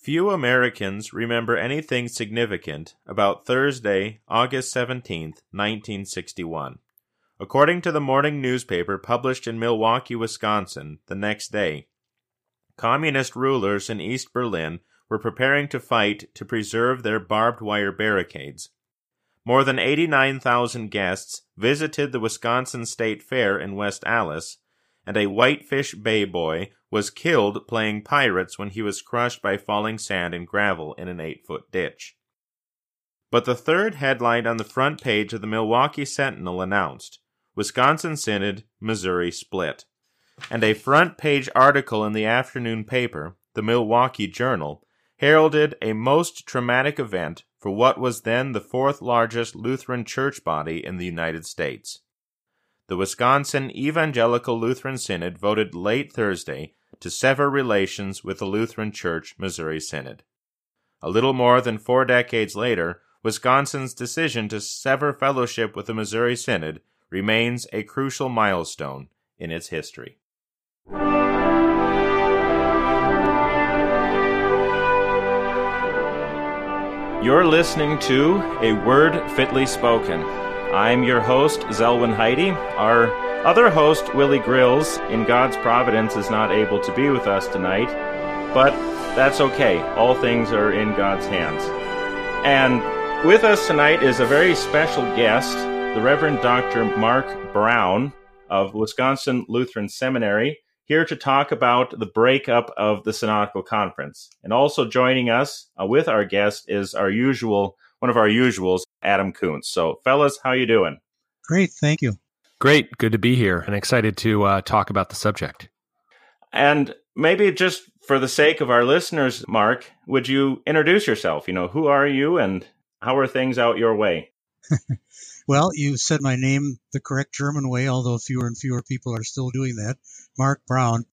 Few Americans remember anything significant about Thursday, August 17, 1961. According to the morning newspaper published in Milwaukee, Wisconsin, the next day, communist rulers in East Berlin were preparing to fight to preserve their barbed wire barricades. More than 89,000 guests visited the Wisconsin State Fair in West Allis, and a Whitefish Bay boy was killed playing pirates when he was crushed by falling sand and gravel in an eight foot ditch. But the third headline on the front page of the Milwaukee Sentinel announced Wisconsin Synod, Missouri Split. And a front page article in the afternoon paper, the Milwaukee Journal, heralded a most traumatic event for what was then the fourth largest Lutheran church body in the United States. The Wisconsin Evangelical Lutheran Synod voted late Thursday to sever relations with the Lutheran Church Missouri Synod. A little more than four decades later, Wisconsin's decision to sever fellowship with the Missouri Synod remains a crucial milestone in its history. You're listening to A Word Fitly Spoken. I'm your host, Zelwyn Heide. Our other host, Willie Grills, in God's providence, is not able to be with us tonight, but that's okay. All things are in God's hands. And with us tonight is a very special guest, the Reverend Dr. Mark Braun of Wisconsin Lutheran Seminary, here to talk about the breakup of the Synodical Conference. And also joining us uh, with our guest is our usual, one of our usuals, Adam Koontz. So, fellas, how you doing? Great, thank you. Great. Good to be here and excited to uh, talk about the subject. And maybe just for the sake of our listeners, Mark, would you introduce yourself? You know, who are you and how are things out your way? well, you said my name the correct German way, although fewer and fewer people are still doing that. Mark Braun.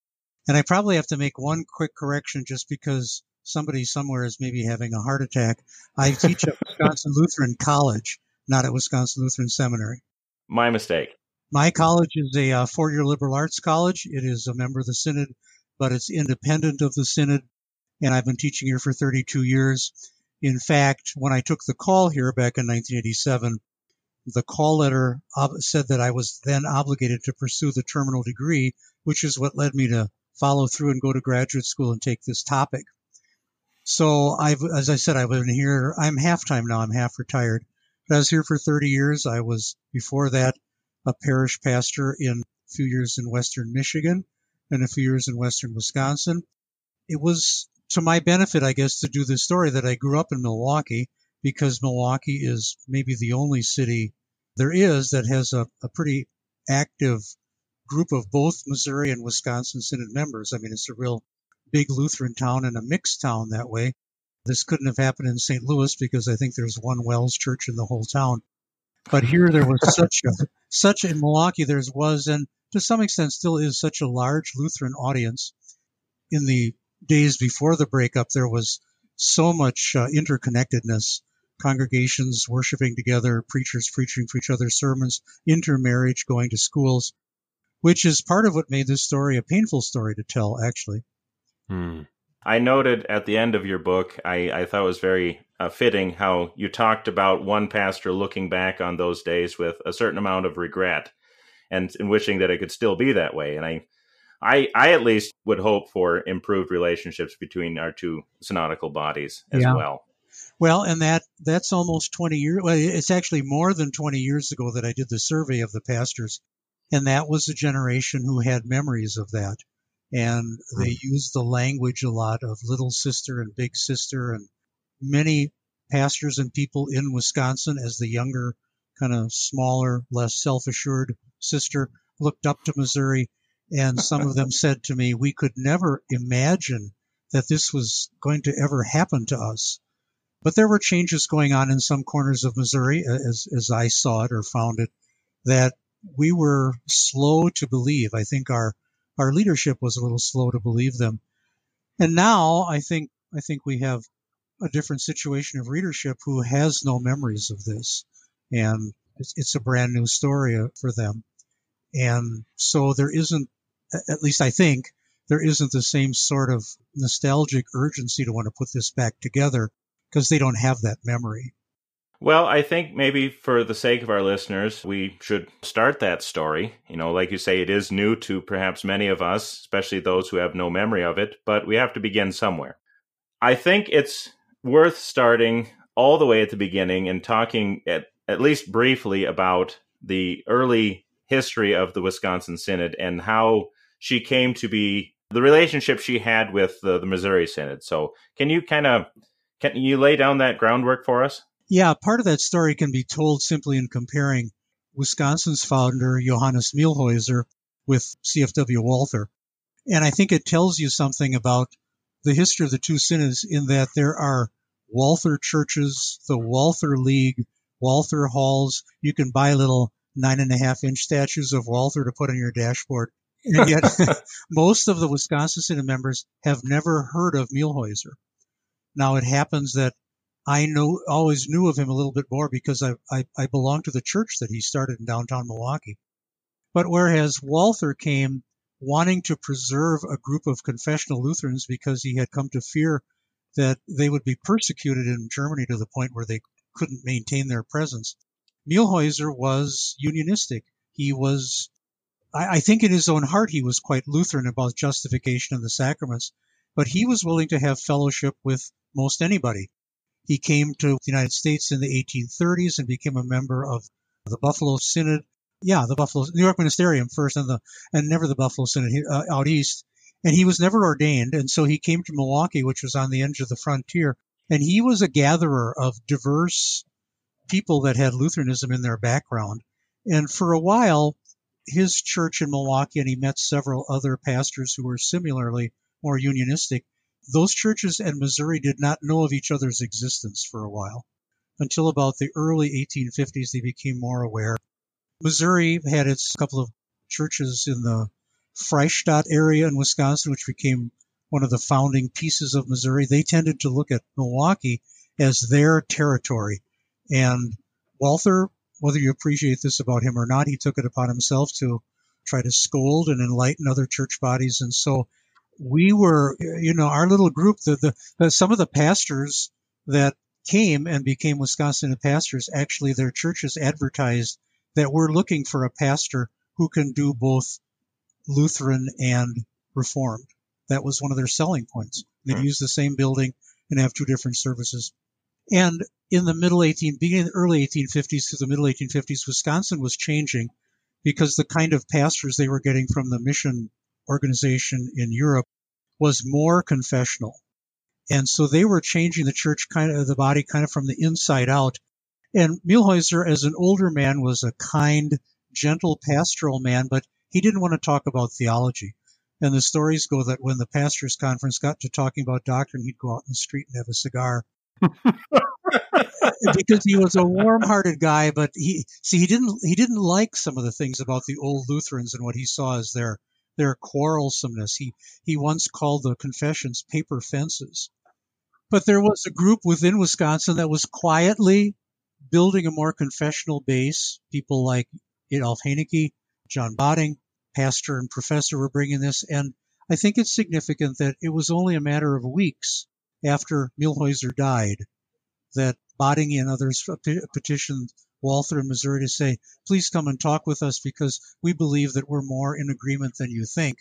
And I probably have to make one quick correction just because somebody somewhere is maybe having a heart attack. I teach at Wisconsin Lutheran College, not at Wisconsin Lutheran Seminary. My mistake. My college is a uh, four-year liberal arts college. It is a member of the synod, but it's independent of the synod, and I've been teaching here for 32 years. In fact, when I took the call here back in 1987, the call letter said that I was then obligated to pursue the terminal degree, which is what led me to follow through and go to graduate school and take this topic. So I've, as I said, I've been here. I'm half time now. I'm half retired. But I was here for 30 years. I was before that a parish pastor in a few years in western Michigan and a few years in western Wisconsin. It was to my benefit, I guess, to do this story that I grew up in Milwaukee because Milwaukee is maybe the only city there is that has a, a pretty active group of both Missouri and Wisconsin Synod members. I mean, it's a real big Lutheran town and a mixed town that way. This couldn't have happened in St. Louis because I think there's one WELS church in the whole town. But here there was such a such in Milwaukee there was and to some extent still is such a large Lutheran audience. In the days before the breakup, there was so much uh, interconnectedness. Congregations worshiping together, preachers preaching for each other's sermons, intermarriage, going to schools, which is part of what made this story a painful story to tell, actually. Hmm. I noted at the end of your book, I, I thought it was very uh, fitting how you talked about one pastor looking back on those days with a certain amount of regret and, and wishing that it could still be that way. And I, I, I at least would hope for improved relationships between our two synodical bodies as yeah. well. Well, and that that's almost 20 years. Well, it's actually more than 20 years ago that I did the survey of the pastors, and that was a generation who had memories of that and they mm. use the language a lot of little sister and big sister and many pastors and people in Wisconsin as the younger kind of smaller less self-assured sister looked up to Missouri and some of them said to me we could never imagine that this was going to ever happen to us but there were changes going on in some corners of Missouri as as I saw it or found it that we were slow to believe I think our our leadership was a little slow to believe them. And now I think I think we have a different situation of readership who has no memories of this, and it's, it's a brand new story uh, for them. And so there isn't, at least I think, there isn't the same sort of nostalgic urgency to want to put this back together because they don't have that memory. Well, I think maybe for the sake of our listeners, we should start that story. You know, like you say, it is new to perhaps many of us, especially those who have no memory of it, but we have to begin somewhere. I think it's worth starting all the way at the beginning and talking at, at least briefly about the early history of the Wisconsin Synod and how she came to be the relationship she had with the, the Missouri Synod. So, can you kind of can you lay down that groundwork for us? Yeah, part of that story can be told simply in comparing Wisconsin's founder, Johannes Mühlhäuser, with CFW Walther. And I think it tells you something about the history of the two synods in that there are Walther churches, the Walther League, Walther halls. You can buy little nine and a half inch statues of Walther to put on your dashboard. And yet, most of the Wisconsin Synod members have never heard of Mühlhäuser. Now, it happens that I know always knew of him a little bit more because I, I, I belong to the church that he started in downtown Milwaukee. But whereas Walther came wanting to preserve a group of confessional Lutherans because he had come to fear that they would be persecuted in Germany to the point where they couldn't maintain their presence. Mühlhäuser was unionistic. He was, I, I think in his own heart, he was quite Lutheran about justification and the sacraments, but he was willing to have fellowship with most anybody. He came to the United States in the 1830s and became a member of the Buffalo Synod. Yeah, the Buffalo New York Ministerium first, and the and never the Buffalo Synod uh, out east. And he was never ordained, and so he came to Milwaukee, which was on the edge of the frontier. And he was a gatherer of diverse people that had Lutheranism in their background. And for a while, his church in Milwaukee, and he met several other pastors who were similarly more unionistic, those churches and Missouri did not know of each other's existence for a while. Until about the early 1850s, they became more aware. Missouri had its couple of churches in the Freistadt area in Wisconsin, which became one of the founding pieces of Missouri. They tended to look at Milwaukee as their territory. And Walther, whether you appreciate this about him or not, he took it upon himself to try to scold and enlighten other church bodies. And so we were, you know, our little group, the, the, some of the pastors that came and became Wisconsin pastors, actually their churches advertised that we're looking for a pastor who can do both Lutheran and Reformed. That was one of their selling points. They'd mm-hmm. use the same building and have two different services. And in the middle 18, beginning the early 1850s to the middle 1850s, Wisconsin was changing because the kind of pastors they were getting from the mission organization in Europe was more confessional. And so they were changing the church kind of the body kind of from the inside out. And Mühlhäuser, as an older man, was a kind, gentle pastoral man, but he didn't want to talk about theology. And the stories go that when the pastors' conference got to talking about doctrine, he'd go out in the street and have a cigar. because he was a warm-hearted guy, but he see he didn't he didn't like some of the things about the old Lutherans and what he saw as their their quarrelsomeness. He, he once called the confessions paper fences. But there was a group within Wisconsin that was quietly building a more confessional base. People like Adolf Hoenecke, John Bading, pastor and professor were bringing this. And I think it's significant that it was only a matter of weeks after Mühlhäuser died that Bading and others petitioned Walther in Missouri to say, please come and talk with us because we believe that we're more in agreement than you think.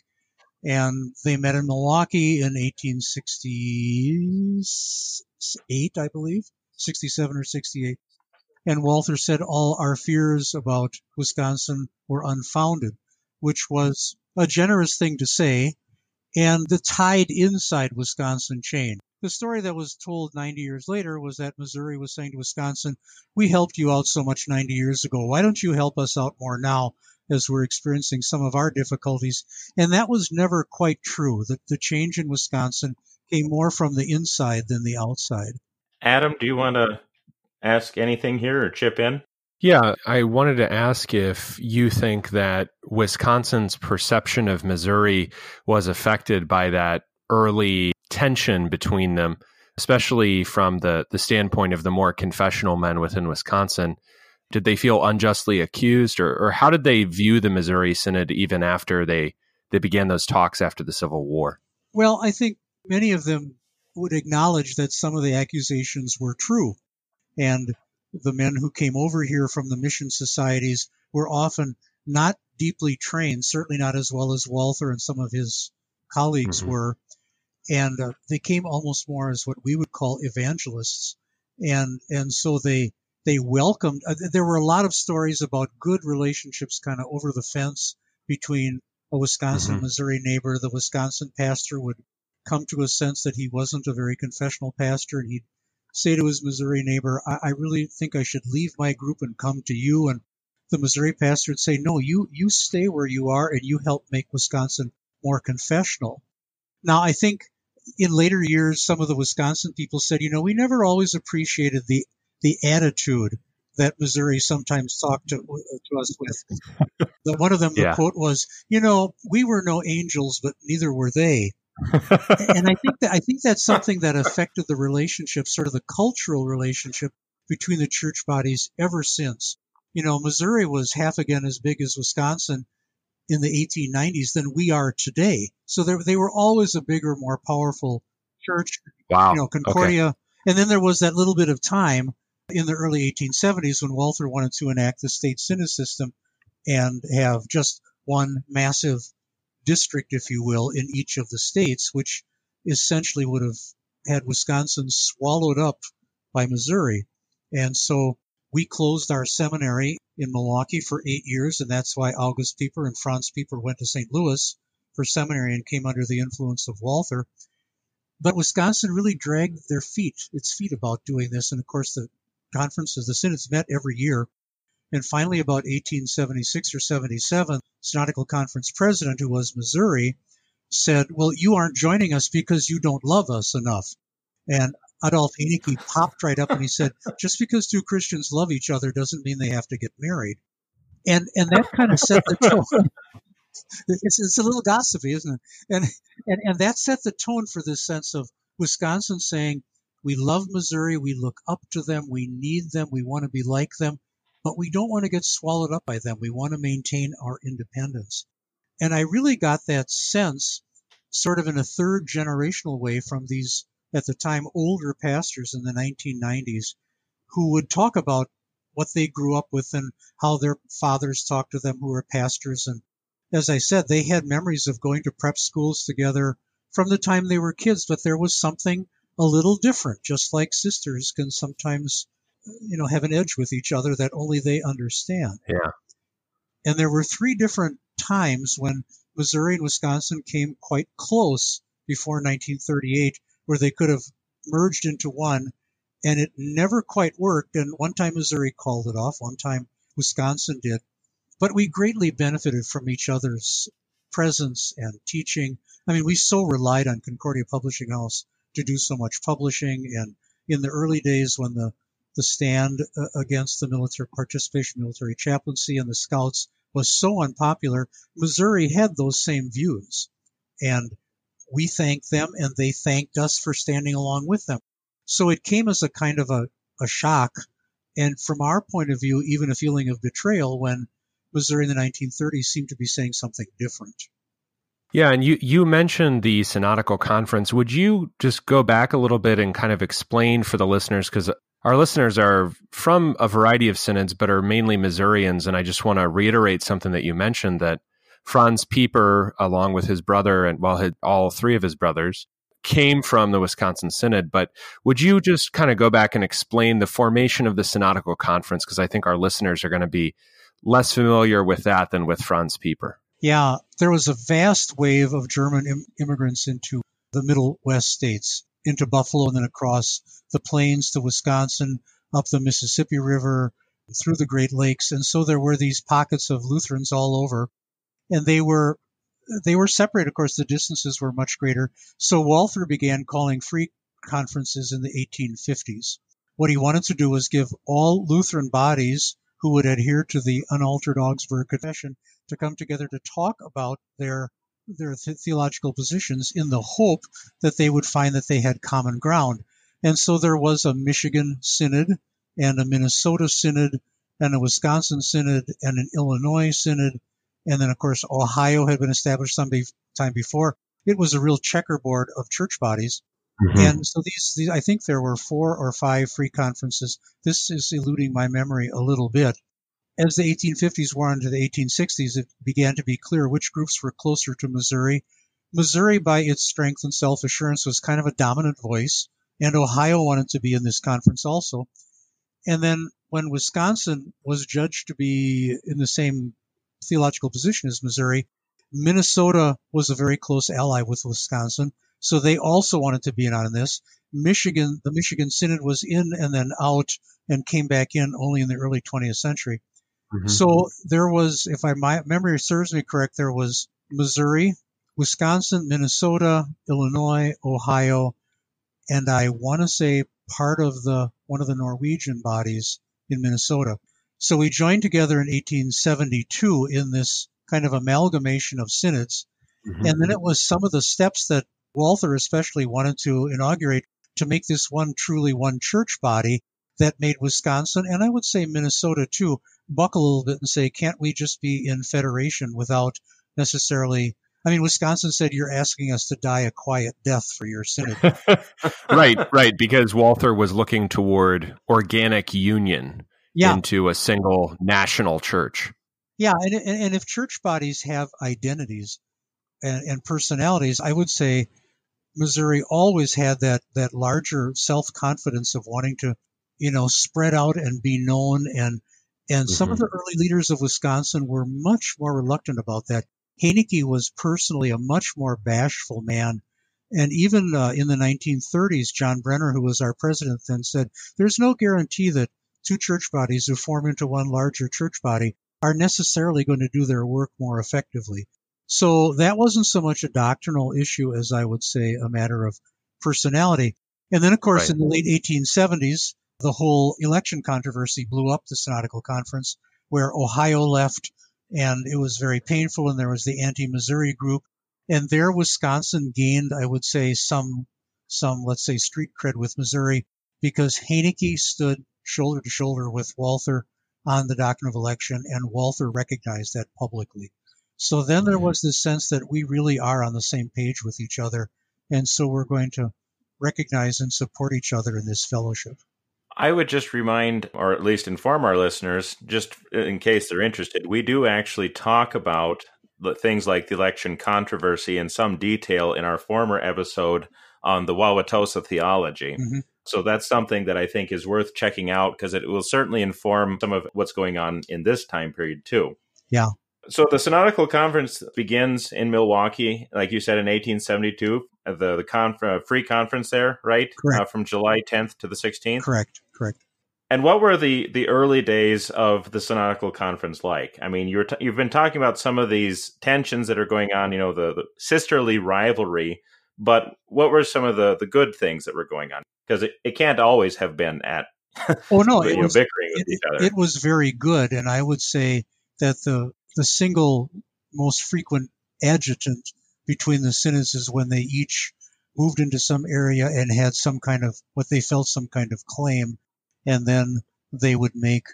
And they met in Milwaukee in 1868, I believe, 67 or 68. And Walther said all our fears about Wisconsin were unfounded, which was a generous thing to say. And the tide inside Wisconsin changed. The story that was told 90 years later was that Missouri was saying to Wisconsin, We helped you out so much 90 years ago. Why don't you help us out more now as we're experiencing some of our difficulties? And that was never quite true. The, the change in Wisconsin came more from the inside than the outside. Adam, do you want to ask anything here or chip in? Yeah, I wanted to ask if you think that Wisconsin's perception of Missouri was affected by that early tension between them, especially from the, the standpoint of the more confessional men within Wisconsin. Did they feel unjustly accused, or, or how did they view the Missouri Synod even after they they began those talks after the Civil War? Well, I think many of them would acknowledge that some of the accusations were true. And the men who came over here from the mission societies were often not deeply trained, certainly not as well as Walther and some of his colleagues mm-hmm. were. And uh, they came almost more as what we would call evangelists. And, and so they, they welcomed, uh, there were a lot of stories about good relationships kind of over the fence between a Wisconsin, mm-hmm. Missouri neighbor. The Wisconsin pastor would come to a sense that he wasn't a very confessional pastor and he'd say to his Missouri neighbor, I, I really think I should leave my group and come to you. And the Missouri pastor would say, no, you, you stay where you are and you help make Wisconsin more confessional. Now, I think in later years, some of the Wisconsin people said, you know, we never always appreciated the, the attitude that Missouri sometimes talked to, to us with. one of them, the quote was, you know, we were no angels, but neither were they. and I think that I think that's something that affected the relationship, sort of the cultural relationship between the church bodies ever since. You know, Missouri was half again as big as Wisconsin in the 1890s than we are today. So they were always a bigger, more powerful church. Wow. You know, Concordia. Okay. And then there was that little bit of time in the early 1870s when Walther wanted to enact the state synod system and have just one massive district, if you will, in each of the states, which essentially would have had Wisconsin swallowed up by Missouri. And so we closed our seminary in Milwaukee for eight years, and that's why August Pieper and Franz Pieper went to St. Louis for seminary and came under the influence of Walther. But Wisconsin really dragged their feet, its feet about doing this. And of course, the conferences, the synods met every year. And finally, about 1876 or 77, Synodical Conference president, who was Missouri, said, Well, you aren't joining us because you don't love us enough. And Adolf Hoenecke popped right up and he said, Just because two Christians love each other doesn't mean they have to get married. And and that kind of set the tone. it's, it's a little gossipy, isn't it? And, and and that set the tone for this sense of Wisconsin saying, We love Missouri, we look up to them, we need them, we want to be like them, but we don't want to get swallowed up by them. We want to maintain our independence. And I really got that sense sort of in a third generational way from these, at the time, older pastors in the 1990s who would talk about what they grew up with and how their fathers talked to them who were pastors. And as I said, they had memories of going to prep schools together from the time they were kids, but there was something a little different, just like sisters can sometimes you know, have an edge with each other that only they understand. Yeah. And there were three different times when Missouri and Wisconsin came quite close before 1938 where they could have merged into one and it never quite worked. And one time Missouri called it off, one time Wisconsin did. But we greatly benefited from each other's presence and teaching. I mean, we so relied on Concordia Publishing House to do so much publishing. And in the early days when the the stand uh, against the military participation, military chaplaincy, and the scouts was so unpopular, Missouri had those same views. And we thanked them and they thanked us for standing along with them. So it came as a kind of a, a shock. And from our point of view, even a feeling of betrayal when Missouri in the 1930s seemed to be saying something different. Yeah, and you you mentioned the synodical conference. Would you just go back a little bit and kind of explain for the listeners because our listeners are from a variety of synods, but are mainly Missourians. And I just want to reiterate something that you mentioned that Franz Pieper, along with his brother and well, his, all three of his brothers, came from the Wisconsin Synod. But would you just kind of go back and explain the formation of the Synodical Conference? Because I think our listeners are going to be less familiar with that than with Franz Pieper. Yeah, there was a vast wave of German Im- immigrants into the Middle West states into Buffalo and then across the plains to Wisconsin, up the Mississippi River, through the Great Lakes. And so there were these pockets of Lutherans all over. And they were they were separated. Of course, the distances were much greater. So Walther began calling free conferences in the 1850s. What he wanted to do was give all Lutheran bodies who would adhere to the unaltered Augsburg Confession to come together to talk about their their theological positions in the hope that they would find that they had common ground. And so there was a Michigan synod and a Minnesota synod and a Wisconsin synod and an Illinois synod And then, of course, Ohio had been established some be- time before. It was a real checkerboard of church bodies. Mm-hmm. And so these, these, I think there were four or five free conferences. This is eluding my memory a little bit. As the 1850s wore into the 1860s, it began to be clear which groups were closer to Missouri. Missouri, by its strength and self assurance, was kind of a dominant voice, and Ohio wanted to be in this conference also. And then when Wisconsin was judged to be in the same theological position as Missouri, Minnesota was a very close ally with Wisconsin. So they also wanted to be in on this. Michigan, the Michigan Synod was in and then out and came back in only in the early 20th century. Mm-hmm. So there was, if I, my memory serves me correct, there was Missouri, Wisconsin, Minnesota, Illinois, Ohio, and I want to say part of the one of the Norwegian bodies in Minnesota. So we joined together in 1872 in this kind of amalgamation of synods. Mm-hmm. And then it was some of the steps that Walther especially wanted to inaugurate to make this one truly one church body that made Wisconsin and I would say Minnesota too buckle a little bit and say, can't we just be in federation without necessarily I mean, Wisconsin said you're asking us to die a quiet death for your synod. right, right, because Walther was looking toward organic union yeah. into a single national church. Yeah, and, and if church bodies have identities and, and personalities, I would say Missouri always had that that larger self confidence of wanting to, you know, spread out and be known. And and mm-hmm. some of mm-hmm. the early leaders of Wisconsin were much more reluctant about that. Hoenecke was personally a much more bashful man. And even uh, in the 1930s, John Brenner, who was our president then, said, There's no guarantee that two church bodies who form into one larger church body are necessarily going to do their work more effectively. So that wasn't so much a doctrinal issue as I would say a matter of personality. And then, of course, right. in the late 1870s, the whole election controversy blew up the Synodical Conference, where Ohio left, and it was very painful. And there was the anti-Missouri group, and there Wisconsin gained, I would say, some some let's say street cred with Missouri because Hoenecke stood shoulder to shoulder with Walther on the doctrine of election, and Walther recognized that publicly. So then there was this sense that we really are on the same page with each other. And so we're going to recognize and support each other in this fellowship. I would just remind, or at least inform our listeners, just in case they're interested, we do actually talk about things like the election controversy in some detail in our former episode on the Wauwatosa theology. Mm-hmm. So that's something that I think is worth checking out because it will certainly inform some of what's going on in this time period too. Yeah. So the Synodical Conference begins in Milwaukee, like you said, in 1872. Uh, the the conf- uh, free conference there, right? Correct. Uh, from July 10th to the 16th. Correct. Correct. And what were the the early days of the Synodical Conference like? I mean, you're t- you've been talking about some of these tensions that are going on. You know, the, the sisterly rivalry. But what were some of the the good things that were going on? Because it, it can't always have been at oh no, it was, bickering with it, each other. It was very good, and I would say that the the single most frequent adjutant between the sentences when they each moved into some area and had some kind of what they felt some kind of claim, and then they would make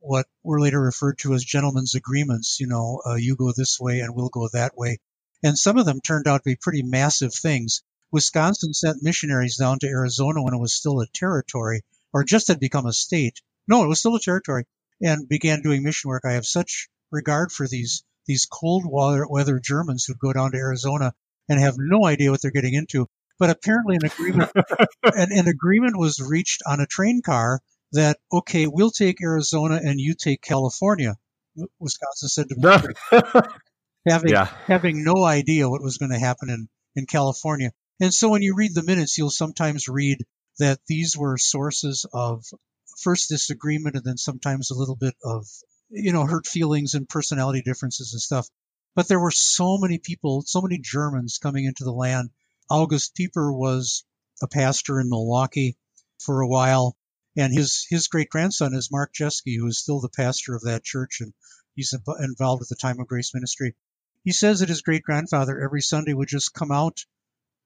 what were later referred to as gentlemen's agreements. You know, uh, you go this way and we'll go that way. And some of them turned out to be pretty massive things. Wisconsin sent missionaries down to Arizona when it was still a territory, or just had become a state. No, it was still a territory, and began doing mission work. I have such regard for these these cold weather Germans who go down to Arizona and have no idea what they're getting into. But apparently, an agreement an, an agreement was reached on a train car that okay, we'll take Arizona and you take California. Wisconsin said to me, having yeah. having no idea what was going to happen in in California. And so, when you read the minutes, you'll sometimes read that these were sources of first disagreement and then sometimes a little bit of you know, hurt feelings and personality differences and stuff. But there were so many people, so many Germans coming into the land. August Pieper was a pastor in Milwaukee for a while, and his his great grandson is Mark Jeske, who is still the pastor of that church, and he's involved with the Time of Grace ministry. He says that his great grandfather every Sunday would just come out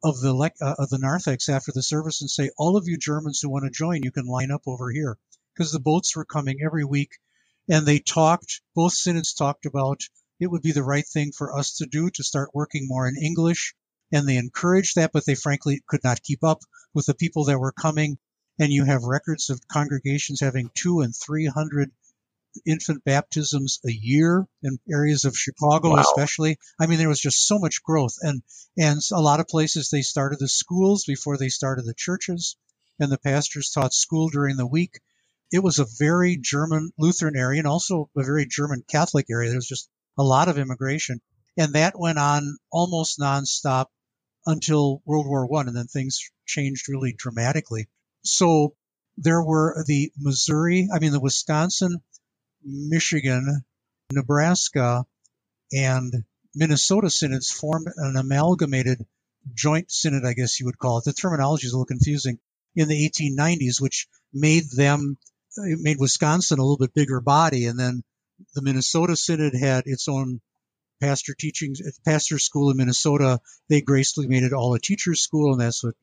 of the uh, of the narthex after the service and say, "All of you Germans who want to join, you can line up over here," because the boats were coming every week and they talked, both synods talked about it would be the right thing for us to do to start working more in English. And they encouraged that, but they frankly could not keep up with the people that were coming. And you have records of congregations having two and three hundred infant baptisms a year in areas of Chicago, wow. especially. I mean, there was just so much growth, and and a lot of places they started the schools before they started the churches, and the pastors taught school during the week. It was a very German Lutheran area, and also a very German Catholic area. There was just a lot of immigration, and that went on almost nonstop until World War One, and then things changed really dramatically. So there were the Missouri, I mean the Wisconsin Michigan, Nebraska, and Minnesota synods formed an amalgamated joint synod, I guess you would call it. The terminology is a little confusing in the 1890s, which made them, it made Wisconsin a little bit bigger body. And then the Minnesota synod had its own pastor teaching, pastor school in Minnesota. They gracefully made it all a teacher's school. And that's what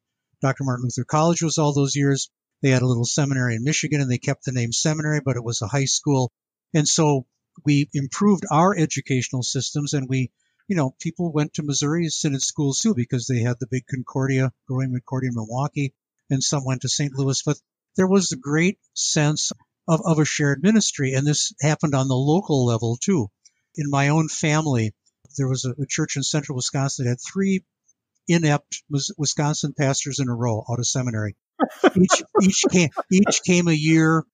Dr. Martin Luther College was all those years. They had a little seminary in Michigan and they kept the name seminary, but it was a high school and so we improved our educational systems and we, you know, people went to Missouri Synod schools too because they had the big Concordia, growing Concordia in Milwaukee, and some went to St. Louis. But there was a great sense of, of a shared ministry. And this happened on the local level too. In my own family, there was a, a church in central Wisconsin that had three inept Wisconsin pastors in a row out of seminary. Each, each came, each came a year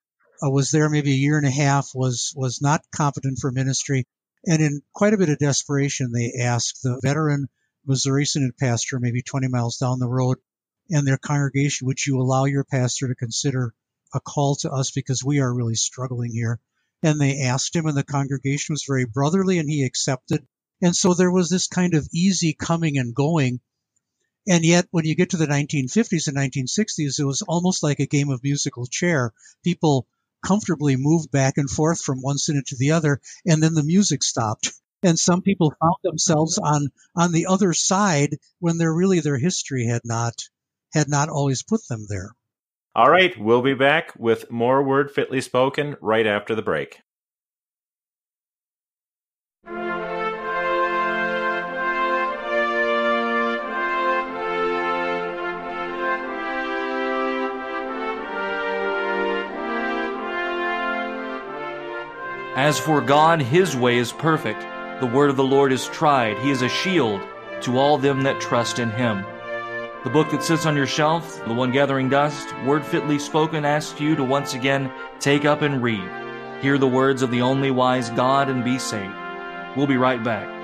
uh, was there maybe a year and a half, was, was not competent for ministry. And in quite a bit of desperation, they asked the veteran Missouri Synod pastor, maybe 20 miles down the road, and their congregation, would you allow your pastor to consider a call to us because we are really struggling here? And they asked him, and the congregation was very brotherly, and he accepted. And so there was this kind of easy coming and going. And yet, when you get to the 1950s and 1960s, it was almost like a game of musical chair. People comfortably moved back and forth from one synod to the other, and then the music stopped. And some people found themselves on on the other side when their really their history had not had not always put them there. All right, we'll be back with more word fitly spoken right after the break. As for God, his way is perfect. The word of the Lord is tried. He is a shield to all them that trust in him. The book that sits on your shelf, the one gathering dust, word fitly spoken, asks you to once again take up and read. Hear the words of the only wise God and be saved. We'll be right back.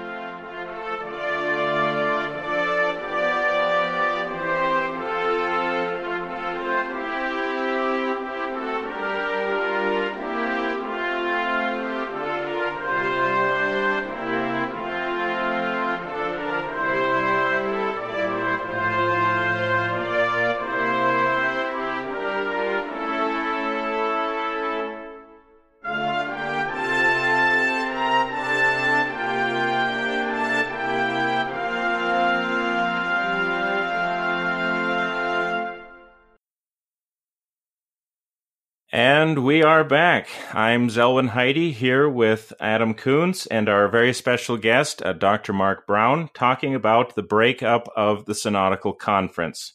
And we are back. I'm Zelwyn Heide here with Adam Koontz and our very special guest, uh, Dr. Mark Braun, talking about the breakup of the Synodical Conference.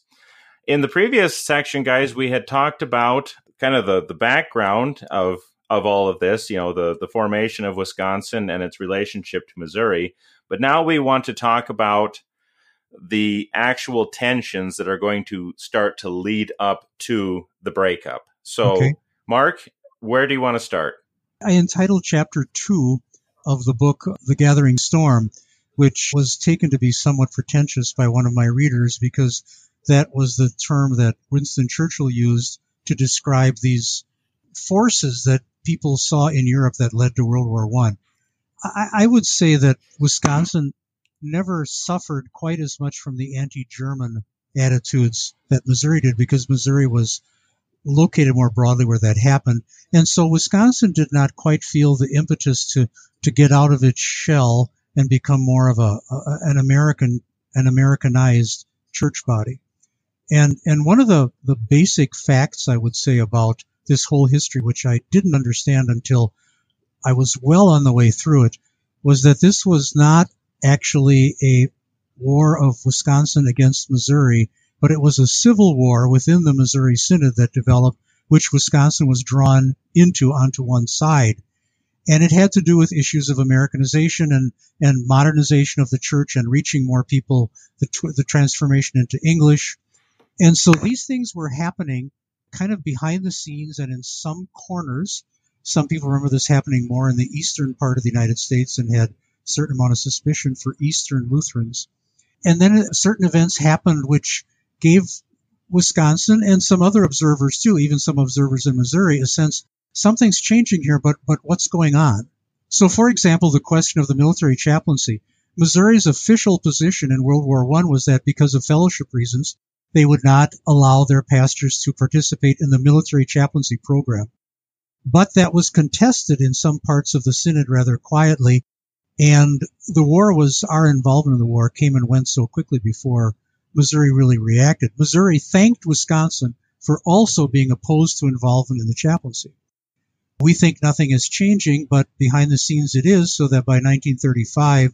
In the previous section, guys, we had talked about kind of the, the background of of all of this, you know, the, the formation of Wisconsin and its relationship to Missouri. But now we want to talk about the actual tensions that are going to start to lead up to the breakup. So, okay. Mark, where do you want to start? I entitled chapter two of the book The Gathering Storm, which was taken to be somewhat pretentious by one of my readers because that was the term that Winston Churchill used to describe these forces that people saw in Europe that led to World War One. I. I would say that Wisconsin never suffered quite as much from the anti-German attitudes that Missouri did because Missouri was located more broadly where that happened. And so Wisconsin did not quite feel the impetus to, to get out of its shell and become more of a, a an American, an Americanized church body. And, and one of the, the basic facts I would say about this whole history, which I didn't understand until I was well on the way through it, was that this was not actually a war of Wisconsin against Missouri, but it was a civil war within the Missouri Synod that developed, which Wisconsin was drawn into onto one side. And it had to do with issues of Americanization and, and modernization of the church and reaching more people, the, the transformation into English. And so these things were happening kind of behind the scenes and in some corners. Some people remember this happening more in the eastern part of the United States and had a certain amount of suspicion for Eastern Lutherans. And then certain events happened which gave Wisconsin and some other observers too, even some observers in Missouri, a sense something's changing here, but but what's going on? So, for example, the question of the military chaplaincy. Missouri's official position in World War I was that because of fellowship reasons, they would not allow their pastors to participate in the military chaplaincy program. But that was contested in some parts of the synod rather quietly, and the war was our involvement in the war came and went so quickly before Missouri really reacted. Missouri thanked Wisconsin for also being opposed to involvement in the chaplaincy. We think nothing is changing, but behind the scenes it is, so that by 1935,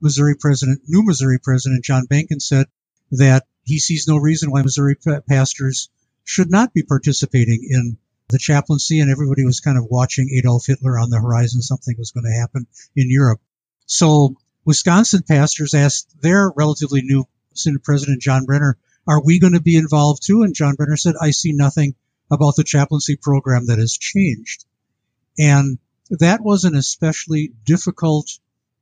Missouri President, new Missouri President John Behnken said that he sees no reason why Missouri pastors should not be participating in the chaplaincy, and everybody was kind of watching Adolf Hitler on the horizon. Something was going to happen in Europe. So Wisconsin pastors asked their relatively new Synod President John Brenner, "Are we going to be involved too?" And John Brenner said, "I see nothing about the chaplaincy program that has changed." And that was an especially difficult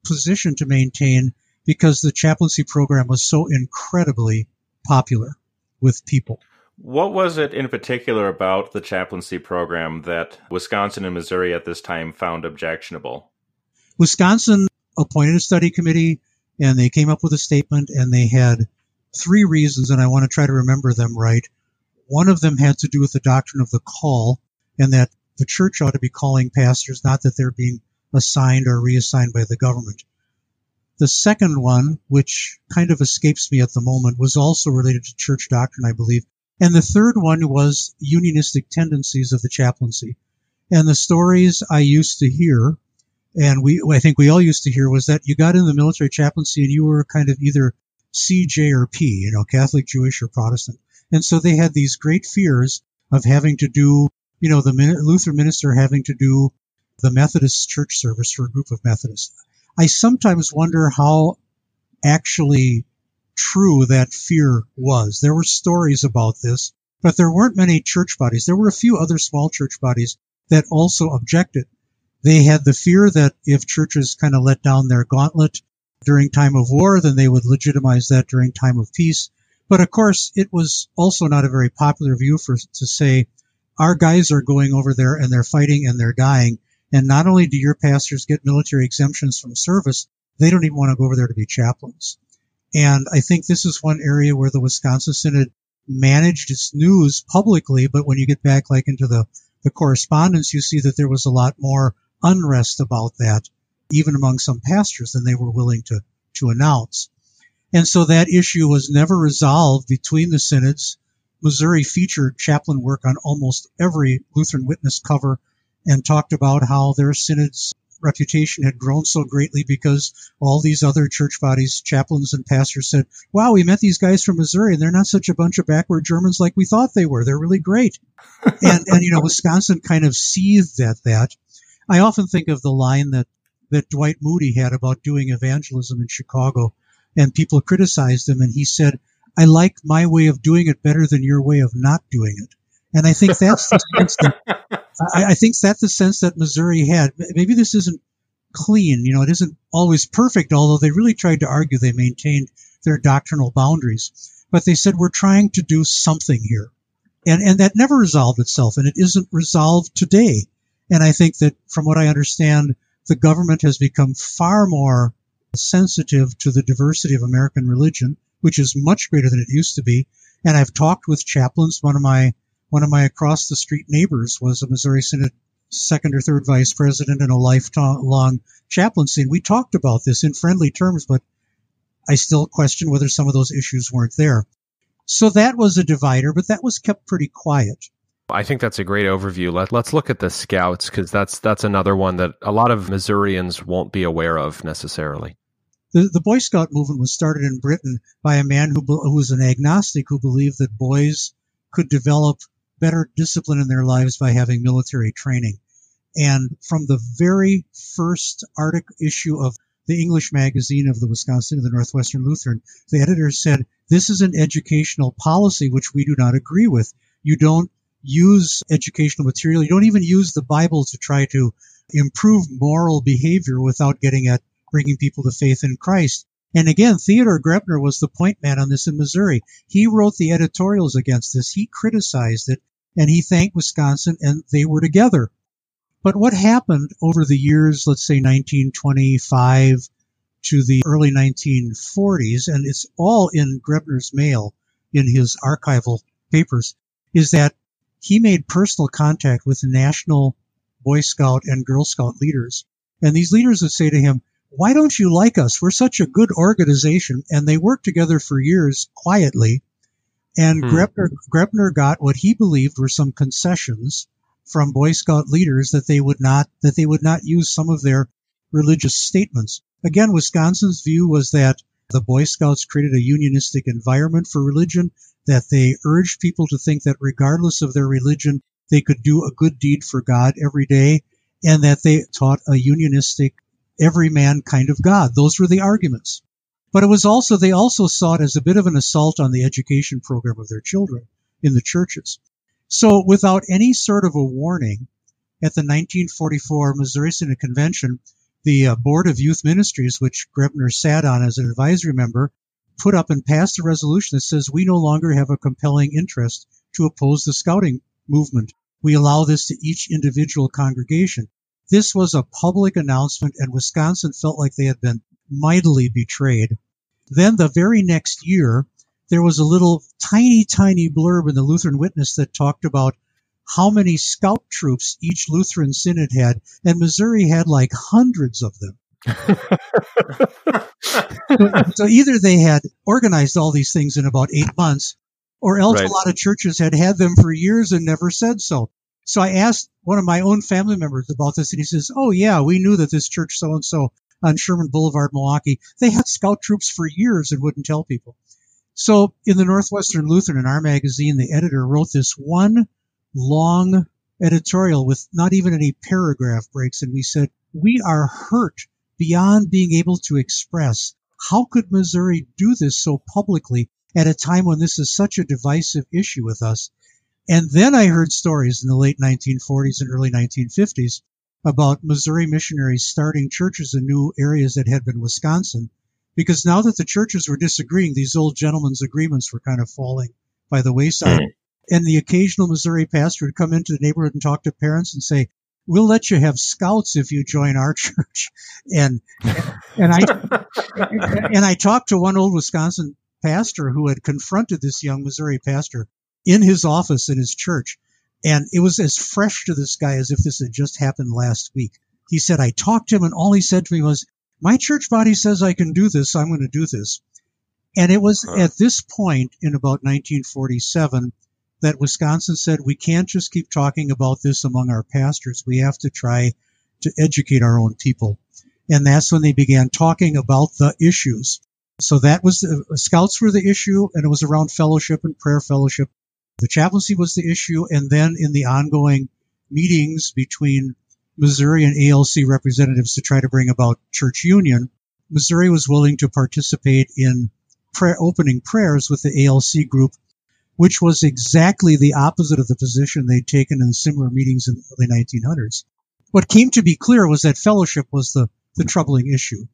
position to maintain because the chaplaincy program was so incredibly popular with people. What was it in particular about the chaplaincy program that Wisconsin and Missouri at this time found objectionable? Wisconsin appointed a study committee and they came up with a statement and they had three reasons, and I want to try to remember them right. One of them had to do with the doctrine of the call and that the church ought to be calling pastors, not that they're being assigned or reassigned by the government. The second one, which kind of escapes me at the moment, was also related to church doctrine, I believe. And the third one was unionistic tendencies of the chaplaincy. And the stories I used to hear, and we, I think we all used to hear, was that you got in the military chaplaincy and you were kind of either C, J, or P, you know, Catholic, Jewish, or Protestant. And so they had these great fears of having to do you know, the Lutheran minister having to do the Methodist church service for a group of Methodists. I sometimes wonder how actually true that fear was. There were stories about this, but there weren't many church bodies. There were a few other small church bodies that also objected. They had the fear that if churches kind of let down their gauntlet during time of war, then they would legitimize that during time of peace. But of course, it was also not a very popular view for to say our guys are going over there and they're fighting and they're dying. And not only do your pastors get military exemptions from service, they don't even want to go over there to be chaplains. And I think this is one area where the Wisconsin Synod managed its news publicly, but when you get back like into the, the correspondence, you see that there was a lot more unrest about that, even among some pastors than they were willing to, to announce. And so that issue was never resolved between the synods Missouri featured chaplain work on almost every Lutheran Witness cover and talked about how their synod's reputation had grown so greatly because all these other church bodies, chaplains and pastors said, wow, we met these guys from Missouri and they're not such a bunch of backward Germans like we thought they were. They're really great. and, and, you know, Wisconsin kind of seethed at that. I often think of the line that, that Dwight Moody had about doing evangelism in Chicago and people criticized him and he said, I like my way of doing it better than your way of not doing it. And I think that's the sense that I, I think that's the sense that Missouri had. Maybe this isn't clean, you know, it isn't always perfect, although they really tried to argue they maintained their doctrinal boundaries. But they said we're trying to do something here. And and that never resolved itself and it isn't resolved today. And I think that from what I understand, the government has become far more sensitive to the diversity of American religion which is much greater than it used to be. And I've talked with chaplains. One of my one of my across the street neighbors was a Missouri Synod second or third vice president and a lifelong chaplaincy. And we talked about this in friendly terms, but I still question whether some of those issues weren't there. So that was a divider, but that was kept pretty quiet. I think that's a great overview. Let, let's look at the Scouts because that's that's another one that a lot of Missourians won't be aware of necessarily. The, the Boy Scout movement was started in Britain by a man who, who was an agnostic who believed that boys could develop better discipline in their lives by having military training. And from the very first article issue of the English magazine of the Wisconsin of the Northwestern Lutheran, the editor said, this is an educational policy which we do not agree with. You don't use educational material. You don't even use the Bible to try to improve moral behavior without getting at bringing people to faith in Christ. And again, Theodore Graebner was the point man on this in Missouri. He wrote the editorials against this. He criticized it and he thanked Wisconsin and they were together. But what happened over the years, let's say 1925 to the early 1940s, and it's all in Graebner's mail in his archival papers, is that he made personal contact with national Boy Scout and Girl Scout leaders. And these leaders would say to him, why don't you like us? We're such a good organization. And they worked together for years quietly. And hmm. Graebner, Graebner got what he believed were some concessions from Boy Scout leaders that they would not, that they would not use some of their religious statements. Again, Wisconsin's view was that the Boy Scouts created a unionistic environment for religion, that they urged people to think that regardless of their religion, they could do a good deed for God every day, and that they taught a unionistic everyman kind of God. Those were the arguments. But it was also, they also saw it as a bit of an assault on the education program of their children in the churches. So without any sort of a warning, at the 1944 Missouri Synod Convention, the uh, Board of Youth Ministries, which Graebner sat on as an advisory member, put up and passed a resolution that says we no longer have a compelling interest to oppose the scouting movement. We allow this to each individual congregation. This was a public announcement, and Wisconsin felt like they had been mightily betrayed. Then the very next year, there was a little tiny, tiny blurb in the Lutheran Witness that talked about how many scout troops each Lutheran synod had, and Missouri had like hundreds of them. so either they had organized all these things in about eight months, or else right. a lot of churches had had them for years and never said so. So I asked one of my own family members about this, and he says, "Oh yeah, we knew that this church so and so on Sherman Boulevard, Milwaukee, they had scout troops for years and wouldn't tell people." So in the Northwestern Lutheran, in our magazine, the editor wrote this one long editorial with not even any paragraph breaks, and we said, "We are hurt beyond being able to express." How could Missouri do this so publicly at a time when this is such a divisive issue with us? And then I heard stories in the late 1940s and early 1950s about Missouri missionaries starting churches in new areas that had been Wisconsin. Because now that the churches were disagreeing, these old gentlemen's agreements were kind of falling by the wayside. Hmm. And the occasional Missouri pastor would come into the neighborhood and talk to parents and say, we'll let you have scouts if you join our church. And, and I, and I talked to one old Wisconsin pastor who had confronted this young Missouri pastor in his office in his church. And it was as fresh to this guy as if this had just happened last week. He said, I talked to him and all he said to me was, my church body says I can do this. So I'm going to do this. And it was at this point in about 1947 that Wisconsin said, we can't just keep talking about this among our pastors. We have to try to educate our own people. And that's when they began talking about the issues. So that was the scouts were the issue and it was around fellowship and prayer fellowship. The chaplaincy was the issue, and then in the ongoing meetings between Missouri and ALC representatives to try to bring about church union, Missouri was willing to participate in prayer, opening prayers with the ALC group, which was exactly the opposite of the position they'd taken in similar meetings in the early 1900s. What came to be clear was that fellowship was the, the troubling issue.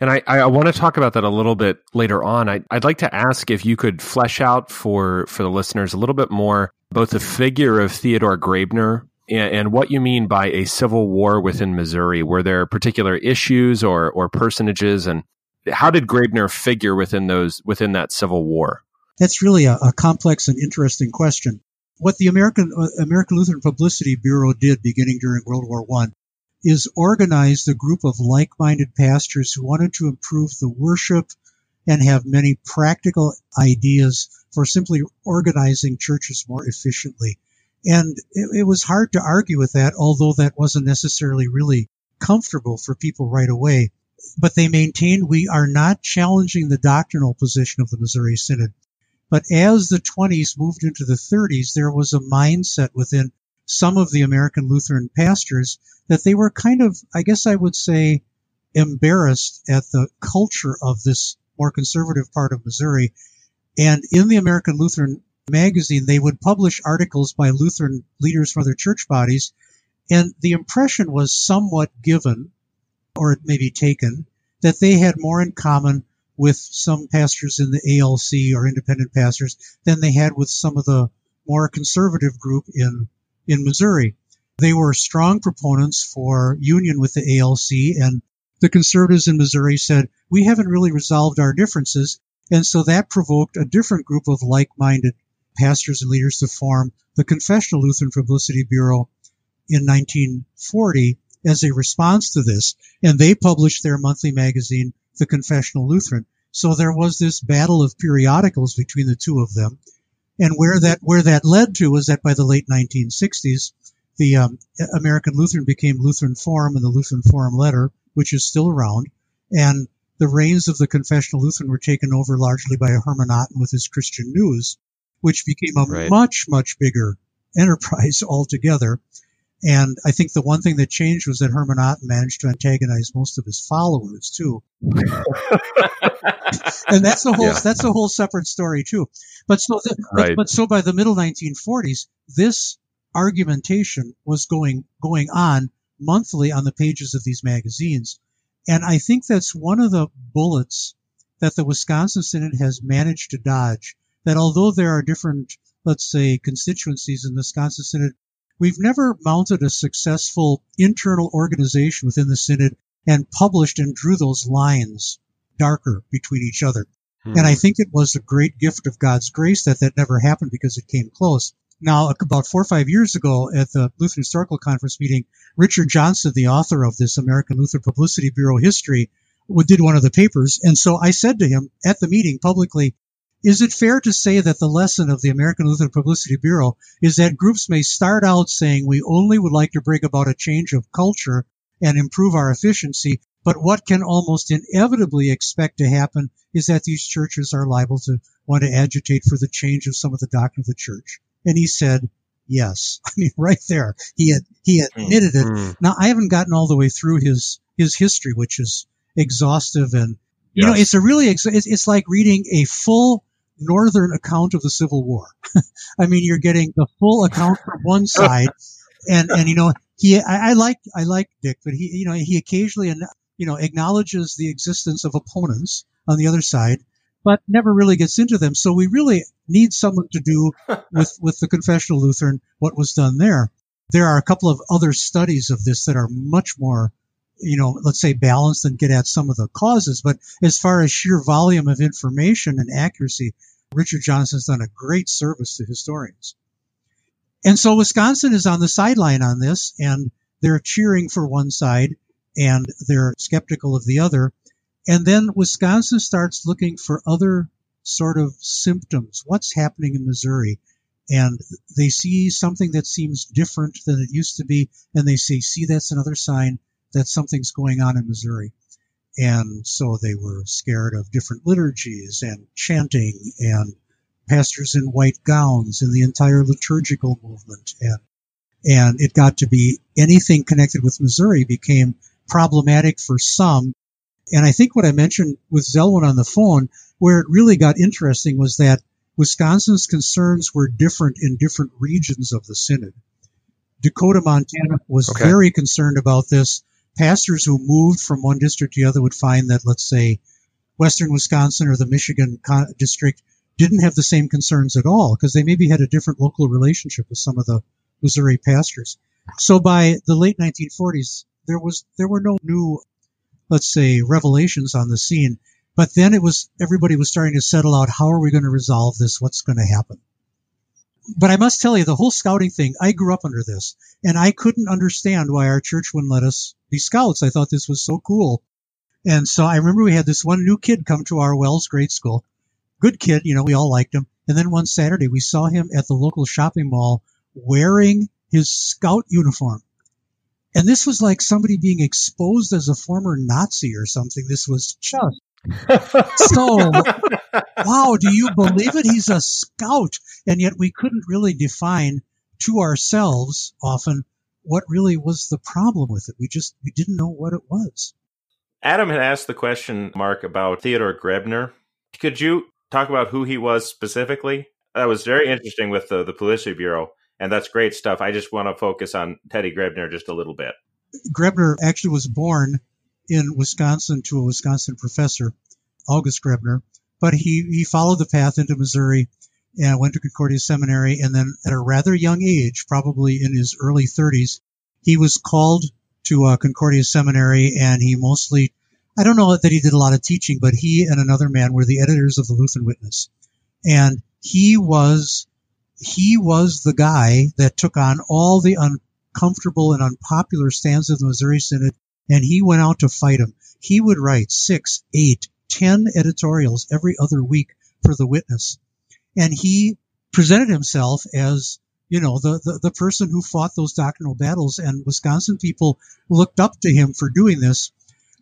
And I, I want to talk about that a little bit later on. I, would like to ask if you could flesh out for, for the listeners a little bit more both the figure of Theodore Graebner and, and, what you mean by a civil war within Missouri. Were there particular issues or, or personages, and how did Graebner figure within those within that civil war? That's really a, a complex and interesting question. What the American uh, American Lutheran Publicity Bureau did beginning during World War One is organize a group of like-minded pastors who wanted to improve the worship and have many practical ideas for simply organizing churches more efficiently. And it, it was hard to argue with that, although that wasn't necessarily really comfortable for people right away. But they maintained we are not challenging the doctrinal position of the Missouri Synod. But as the 20s moved into the 30s, there was a mindset within some of the American Lutheran pastors that they were kind of, I guess I would say, embarrassed at the culture of this more conservative part of Missouri. And in the American Lutheran magazine, they would publish articles by Lutheran leaders from other church bodies. And the impression was somewhat given, or it may be taken, that they had more in common with some pastors in the ALC or independent pastors than they had with some of the more conservative group in, in Missouri. They were strong proponents for union with the ALC and the conservatives in Missouri said, we haven't really resolved our differences. And so that provoked a different group of like-minded pastors and leaders to form the Confessional Lutheran Publicity Bureau in 1940 as a response to this. And they published their monthly magazine, the Confessional Lutheran. So there was this battle of periodicals between the two of them. And where that, where that led to was that by the late 1960s, the um, American Lutheran became Lutheran Forum and the Lutheran Forum Letter, which is still around. And the reins of the Confessional Lutheran were taken over largely by Herman Otten with his Christian News, which became a right. much, much bigger enterprise altogether. And I think the one thing that changed was that Herman Otten managed to antagonize most of his followers too. and that's a whole yeah. that's a whole separate story too. But so the, right. but, but so by the middle 1940s, this argumentation was going going on monthly on the pages of these magazines. And I think that's one of the bullets that the Wisconsin Synod has managed to dodge. That although there are different, let's say, constituencies in the Wisconsin Synod We've never mounted a successful internal organization within the Synod and published and drew those lines darker between each other. Hmm. And I think it was a great gift of God's grace that that never happened because it came close. Now, about four or five years ago at the Lutheran Historical Conference meeting, Richard Johnson, the author of this American Lutheran Publicity Bureau history, did one of the papers. And so I said to him at the meeting publicly, is it fair to say that the lesson of the American Lutheran Publicity Bureau is that groups may start out saying we only would like to bring about a change of culture and improve our efficiency, but what can almost inevitably expect to happen is that these churches are liable to want to agitate for the change of some of the doctrine of the church? And he said, yes. I mean, right there, he had, he hmm. admitted it. Mm-hmm. Now, I haven't gotten all the way through his, his history, which is exhaustive and, you yes. know, it's a really, it's, it's like reading a full northern account of the Civil War. I mean, you're getting the full account from one side, and and you know he I, I like I like Dick, but he you know he occasionally you know acknowledges the existence of opponents on the other side, but never really gets into them. So we really need someone to do with with the confessional Lutheran what was done there. There are a couple of other studies of this that are much more you know, let's say balanced and get at some of the causes. But as far as sheer volume of information and accuracy, Richard Johnson's done a great service to historians. And so Wisconsin is on the sideline on this, and they're cheering for one side and they're skeptical of the other. And then Wisconsin starts looking for other sort of symptoms. What's happening in Missouri? And they see something that seems different than it used to be, and they say, see, that's another sign that something's going on in Missouri. And so they were scared of different liturgies and chanting and pastors in white gowns and the entire liturgical movement. And, and it got to be anything connected with Missouri became problematic for some. And I think what I mentioned with Zelwyn on the phone, where it really got interesting was that Wisconsin's concerns were different in different regions of the synod. Dakota, Montana was okay. very concerned about this pastors who moved from one district to the other would find that, let's say, Western Wisconsin or the Michigan district didn't have the same concerns at all because they maybe had a different local relationship with some of the Missouri pastors. So by the late 1940s, there was there were no new, let's say, revelations on the scene. But then it was everybody was starting to settle out. How are we going to resolve this? What's going to happen? But I must tell you, the whole scouting thing, I grew up under this, and I couldn't understand why our church wouldn't let us be scouts. I thought this was so cool. And so I remember we had this one new kid come to our WELS grade school. Good kid, you know, we all liked him. And then one Saturday we saw him at the local shopping mall wearing his scout uniform. And this was like somebody being exposed as a former Nazi or something. This was just so wow, do you believe it? He's a scout. And yet we couldn't really define to ourselves often what really was the problem with it. We just we didn't know what it was. Adam had asked the question, Mark, about Theodore Graebner. Could you talk about who he was specifically? That was very interesting with the, the Publicity Bureau, and that's great stuff. I just want to focus on Teddy Graebner just a little bit. Graebner actually was born in Wisconsin to a Wisconsin professor, August Graebner, but he, he followed the path into Missouri and went to Concordia Seminary. And then at a rather young age, probably in his early 30s, he was called to uh, Concordia Seminary and he mostly, I don't know that he did a lot of teaching, but he and another man were the editors of the Lutheran Witness. And he was, he was the guy that took on all the uncomfortable and unpopular stands of the Missouri Synod and he went out to fight him. He would write six, eight, ten editorials every other week for the Witness, and he presented himself as you know the, the, the person who fought those doctrinal battles, and Wisconsin people looked up to him for doing this.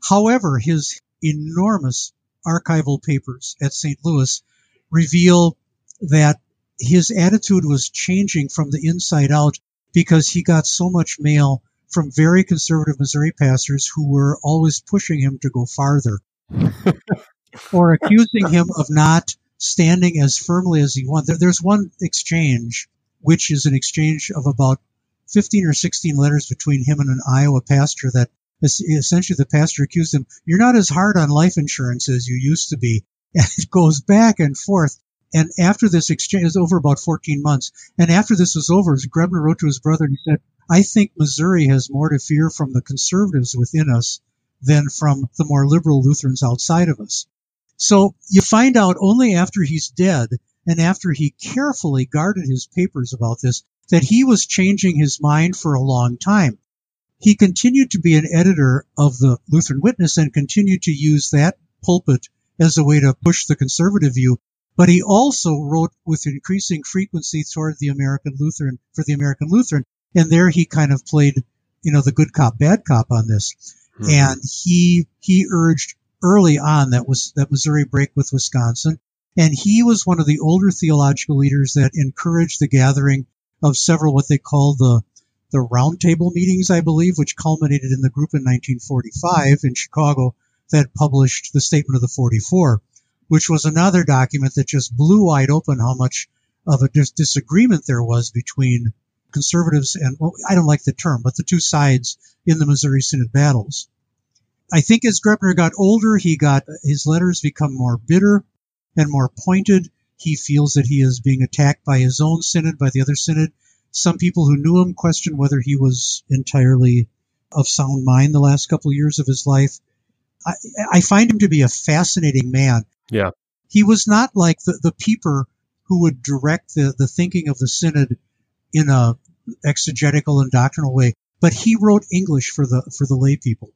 However, his enormous archival papers at St. Louis reveal that his attitude was changing from the inside out because he got so much mail from very conservative Missouri pastors who were always pushing him to go farther or accusing him of not standing as firmly as he wanted. there's one exchange, which is an exchange of about 15 or 16 letters between him and an Iowa pastor that essentially the pastor accused him, you're not as hard on life insurance as you used to be. And it goes back and forth. And after this exchange, is over about 14 months. And after this was over, Graebner wrote to his brother and he said, I think Missouri has more to fear from the conservatives within us than from the more liberal Lutherans outside of us. So you find out only after he's dead and after he carefully guarded his papers about this that he was changing his mind for a long time. He continued to be an editor of the Lutheran Witness and continued to use that pulpit as a way to push the conservative view. But he also wrote with increasing frequency toward the American Lutheran for the American Lutheran and there he kind of played, you know, the good cop, bad cop on this. Mm-hmm. And he, he urged early on that was, that Missouri break with Wisconsin. And he was one of the older theological leaders that encouraged the gathering of several what they called the, the roundtable meetings, I believe, which culminated in the group in 1945 in Chicago that published the Statement of the 44, which was another document that just blew wide open how much of a dis- disagreement there was between conservatives and well, I don't like the term, but the two sides in the Missouri Synod battles. I think as Graebner got older, he got his letters become more bitter and more pointed. He feels that he is being attacked by his own synod, by the other synod. Some people who knew him question whether he was entirely of sound mind the last couple of years of his life. I, I find him to be a fascinating man. Yeah. He was not like the, the Pieper who would direct the, the thinking of the synod in a exegetical and doctrinal way, but he wrote English for the for the lay people,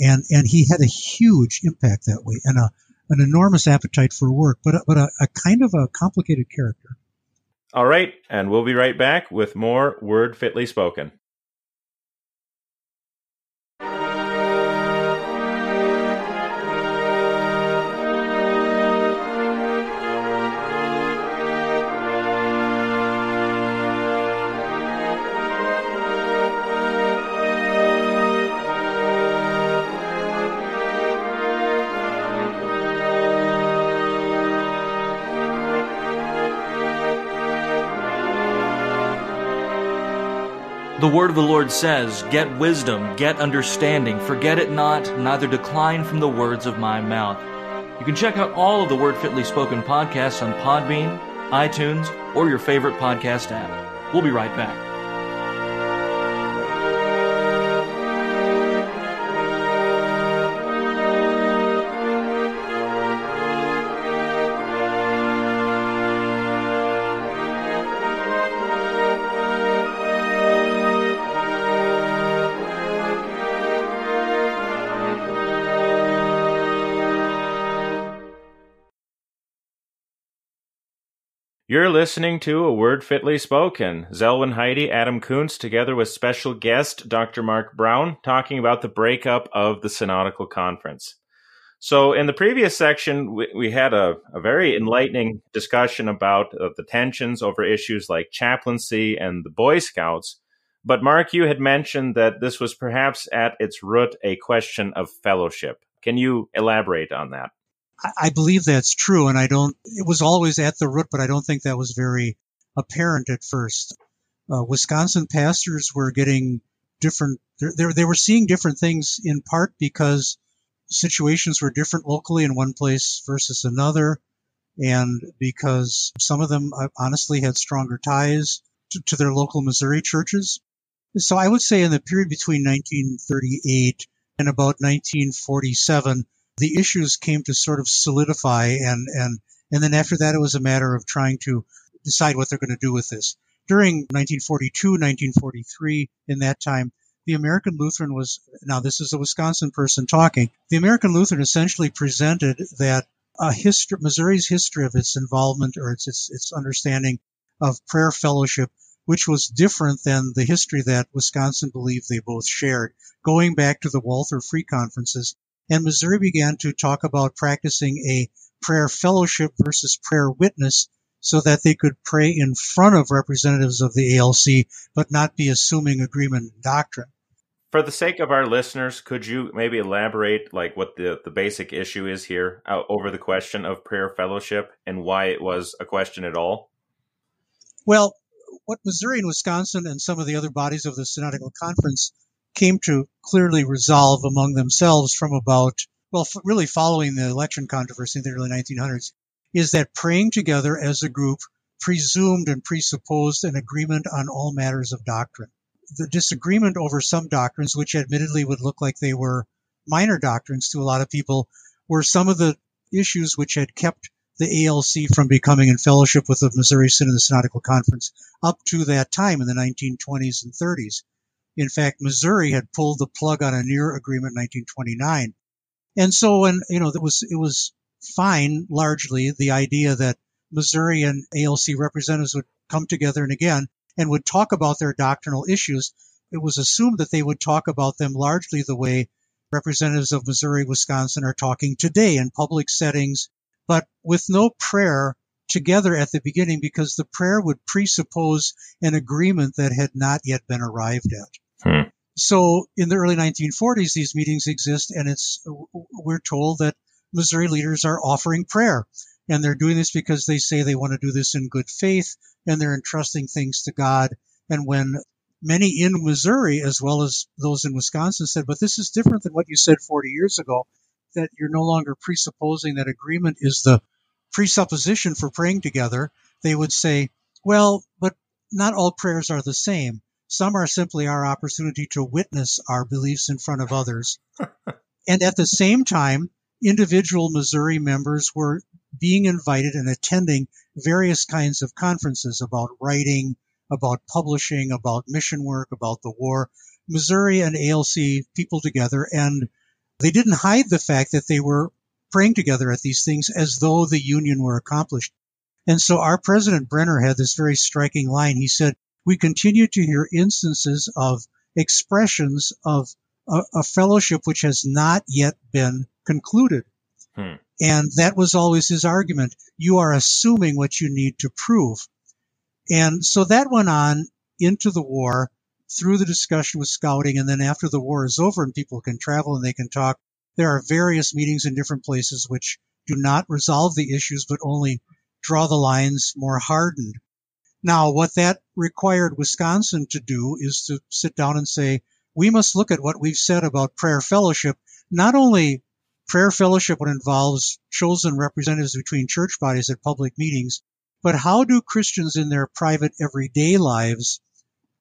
and and he had a huge impact that way, and a an enormous appetite for work, but a, but a, a kind of a complicated character. All right, and we'll be right back with more word fitly spoken. The word of the Lord says, Get wisdom, get understanding, forget it not, neither decline from the words of my mouth. You can check out all of the Word Fitly Spoken podcasts on Podbean, iTunes, or your favorite podcast app. We'll be right back. You're listening to A Word Fitly Spoken. Zelwyn Heide, Adam Koontz, together with special guest Dr. Mark Braun, talking about the breakup of the Synodical Conference. So, in the previous section, we, we had a, a, very enlightening discussion about uh, the tensions over issues like chaplaincy and the Boy Scouts. But, Mark, you had mentioned that this was perhaps at its root a question of fellowship. Can you elaborate on that? I believe that's true, and I don't. It was always at the root, but I don't think that was very apparent at first. Uh, Wisconsin pastors were getting different. They, were seeing different things in part because situations were different locally in one place versus another, and because some of them uh, honestly had stronger ties to, to their local Missouri churches. So I would say in the period between 1938 and about 1947 the issues came to sort of solidify and and and then after that it was a matter of trying to decide what they're going to do with this. During 1942, 1943, in that time, the American Lutheran was now this is a Wisconsin person talking. The American Lutheran essentially presented that a history, Missouri's history of its involvement or its, its its understanding of prayer fellowship, which was different than the history that Wisconsin believed they both shared, going back to the Walther Free Conferences and Missouri began to talk about practicing a prayer fellowship versus prayer witness so that they could pray in front of representatives of the ALC but not be assuming agreement doctrine. For the sake of our listeners, could you maybe elaborate like what the, the basic issue is here uh, over the question of prayer fellowship and why it was a question at all? Well, what Missouri and Wisconsin and some of the other bodies of the Synodical Conference came to clearly resolve among themselves from about, well, really following the election controversy in the early 1900s, is that praying together as a group presumed and presupposed an agreement on all matters of doctrine. The disagreement over some doctrines, which admittedly would look like they were minor doctrines to a lot of people, were some of the issues which had kept the ALC from becoming in fellowship with the Missouri Synod Synodical Conference up to that time in the 1920s and 30s. In fact, Missouri had pulled the plug on a near agreement in 1929. And so when, you know, it was, it was fine, largely, the idea that Missouri and ALC representatives would come together and again and would talk about their doctrinal issues. It was assumed that they would talk about them largely the way representatives of Missouri, Wisconsin are talking today in public settings, but with no prayer together at the beginning because the prayer would presuppose an agreement that had not yet been arrived at. Hmm. So in the early 1940s, these meetings exist, and it's we're told that Missouri leaders are offering prayer, and they're doing this because they say they want to do this in good faith, and they're entrusting things to God. And when many in Missouri, as well as those in Wisconsin, said, "But this is different than what you said 40 years ago," that you're no longer presupposing that agreement is the presupposition for praying together. They would say, "Well, but not all prayers are the same." Some are simply our opportunity to witness our beliefs in front of others. and at the same time, individual Missouri members were being invited and attending various kinds of conferences about writing, about publishing, about mission work, about the war. Missouri and ALC people together, and they didn't hide the fact that they were praying together at these things as though the union were accomplished. And so our president Brenner had this very striking line. He said, we continue to hear instances of expressions of a, a fellowship which has not yet been concluded. Hmm. And that was always his argument. You are assuming what you need to prove. And so that went on into the war through the discussion with scouting. And then after the war is over and people can travel and they can talk, there are various meetings in different places which do not resolve the issues, but only draw the lines more hardened. Now, what that required Wisconsin to do is to sit down and say, we must look at what we've said about prayer fellowship, not only prayer fellowship when involves chosen representatives between church bodies at public meetings, but how do Christians in their private everyday lives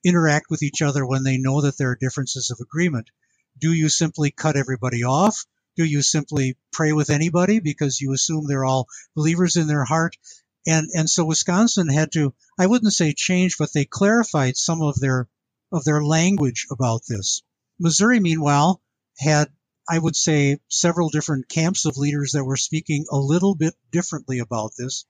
interact with each other when they know that there are differences of agreement? Do you simply cut everybody off? Do you simply pray with anybody because you assume they're all believers in their heart? And, and so Wisconsin had to, I wouldn't say change, but they clarified some of their, of their language about this. Missouri, meanwhile, had, I would say, several different camps of leaders that were speaking a little bit differently about this.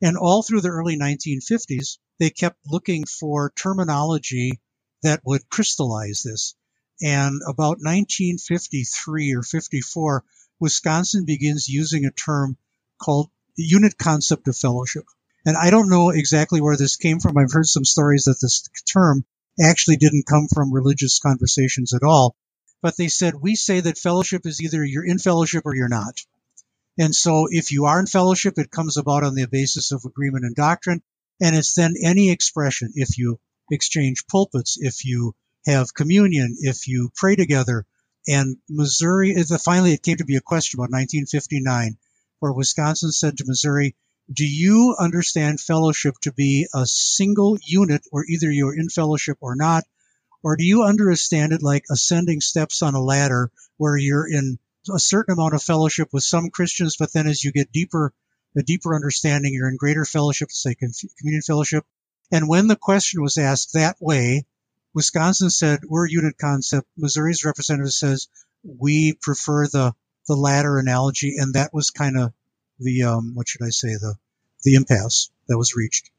And all through the early 1950s, they kept looking for terminology that would crystallize this. And about 1953 or 54, Wisconsin begins using a term called unit concept of fellowship. And I don't know exactly where this came from. I've heard some stories that this term actually didn't come from religious conversations at all. But they said, we say that fellowship is either you're in fellowship or you're not. And so if you are in fellowship, it comes about on the basis of agreement and doctrine. And it's then any expression. If you exchange pulpits, if you have communion, if you pray together. And Missouri, finally it came to be a question about 1959 where Wisconsin said to Missouri, do you understand fellowship to be a single unit where either you're in fellowship or not? Or do you understand it like ascending steps on a ladder where you're in a certain amount of fellowship with some Christians, but then as you get deeper, a deeper understanding, you're in greater fellowship, say communion fellowship. And when the question was asked that way, Wisconsin said, we're a unit concept. Missouri's representative says, we prefer the, the latter analogy. And that was kind of the, um, what should I say, the, the impasse that was reached.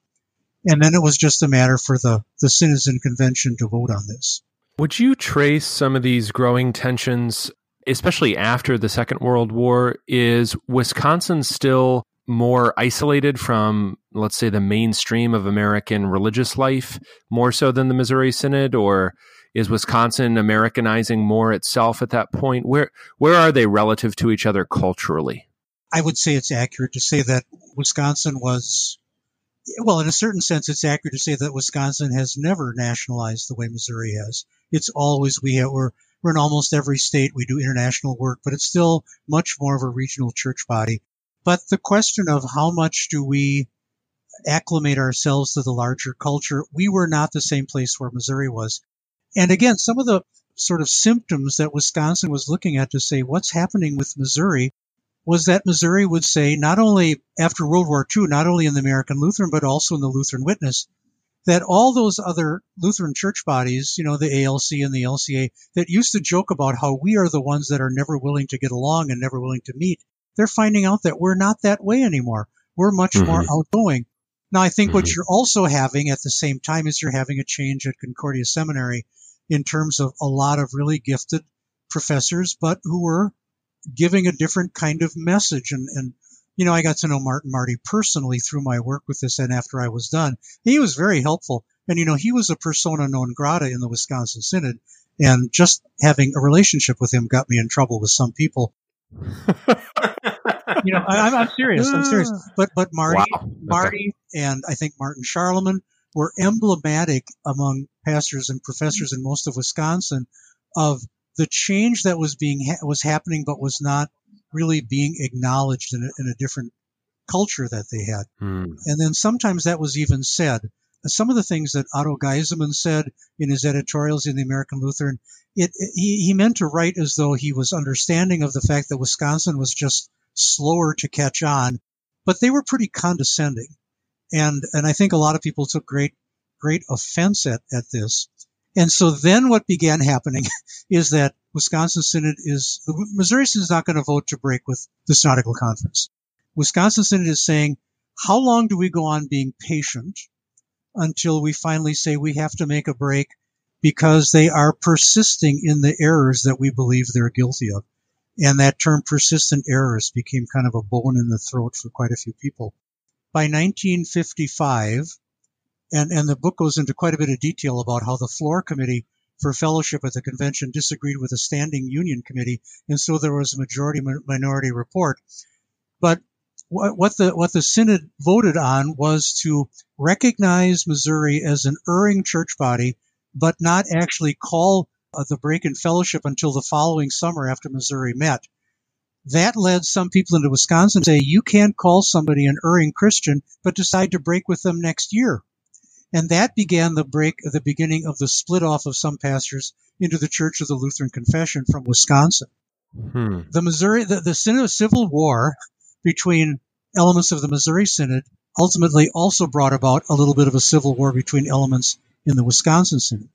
And then it was just a matter for the, the citizen convention to vote on this. Would you trace some of these growing tensions especially after the Second World War, is Wisconsin still more isolated from, let's say, the mainstream of American religious life more so than the Missouri Synod, or is Wisconsin Americanizing more itself at that point? Where where are they relative to each other culturally? I would say it's accurate to say that Wisconsin was, well, in a certain sense, it's accurate to say that Wisconsin has never nationalized the way Missouri has. It's always we have, we're we're in almost every state. We do international work, but it's still much more of a regional church body. But the question of how much do we acclimate ourselves to the larger culture, we were not the same place where Missouri was. And again, some of the sort of symptoms that Wisconsin was looking at to say what's happening with Missouri was that Missouri would say not only after World War II, not only in the American Lutheran, but also in the Lutheran Witness, that all those other Lutheran church bodies, you know, the ALC and the LCA, that used to joke about how we are the ones that are never willing to get along and never willing to meet, they're finding out that we're not that way anymore. We're much mm-hmm. more outgoing. Now, I think mm-hmm. what you're also having at the same time is you're having a change at Concordia Seminary in terms of a lot of really gifted professors, but who were giving a different kind of message and, and you know, I got to know Martin Marty personally through my work with this and after I was done. He was very helpful. And, you know, he was a persona non grata in the Wisconsin Synod. And just having a relationship with him got me in trouble with some people. you know, I, am serious. I'm serious. Uh. But, but Marty, wow. Marty and I think Martin Scharlemann were emblematic among pastors and professors in most of Wisconsin of the change that was being, ha- was happening, but was not really being acknowledged in a, in a different culture that they had. Hmm. And then sometimes that was even said. Some of the things that Otto Geiseman said in his editorials in the American Lutheran, it, it, he, he meant to write as though he was understanding of the fact that Wisconsin was just slower to catch on, but they were pretty condescending. And, and I think a lot of people took great, great offense at, at this. And so then what began happening is that Wisconsin Synod is, Missouri Synod is not going to vote to break with the Synodical Conference. Wisconsin Synod is saying, how long do we go on being patient until we finally say we have to make a break because they are persisting in the errors that we believe they're guilty of. And that term persistent errors became kind of a bone in the throat for quite a few people. By 1955, and, and the book goes into quite a bit of detail about how the floor committee for fellowship at the convention disagreed with the standing union committee, and so there was a majority minority report. But what the what the synod voted on was to recognize Missouri as an erring church body, but not actually call uh, the break in fellowship until the following summer after Missouri met. That led some people into Wisconsin to say you can't call somebody an erring Christian, but decide to break with them next year. And that began the break, the beginning of the split off of some pastors into the Church of the Lutheran Confession from Wisconsin. Hmm. The Missouri, the, the Synod Civil War between elements of the Missouri Synod ultimately also brought about a little bit of a civil war between elements in the Wisconsin Synod.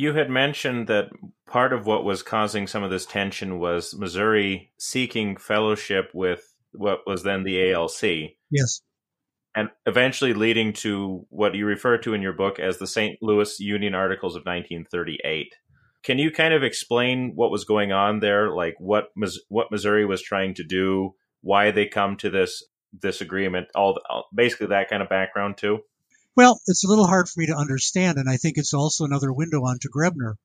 You had mentioned that part of what was causing some of this tension was Missouri seeking fellowship with what was then the ALC. Yes. and eventually leading to what you refer to in your book as the St. Louis Union Articles of 1938. Can you kind of explain what was going on there, like what what Missouri was trying to do, why they come to this this agreement, all, all basically that kind of background too? Well, it's a little hard for me to understand, and I think it's also another window onto Graebner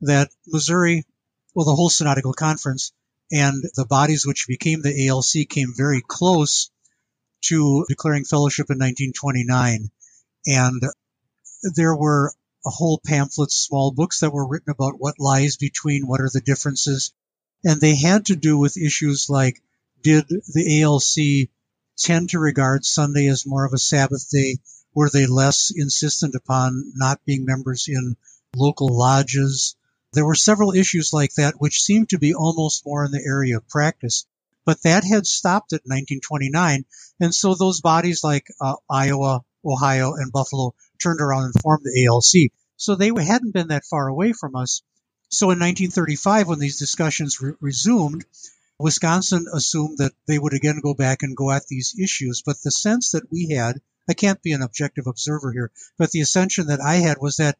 that Missouri, well, the whole synodical conference and the bodies which became the ALC came very close to declaring fellowship in 1929. And there were a whole pamphlets, small books that were written about what lies between, what are the differences. And they had to do with issues like, did the ALC tend to regard Sunday as more of a Sabbath day? Were they less insistent upon not being members in local lodges? There were several issues like that which seemed to be almost more in the area of practice. But that had stopped at 1929, and so those bodies like uh, Iowa, Ohio, and Buffalo turned around and formed the ALC. So they hadn't been that far away from us. So in 1935, when these discussions re- resumed, Wisconsin assumed that they would again go back and go at these issues. But the sense that we had, I can't be an objective observer here, but the assumption that I had was that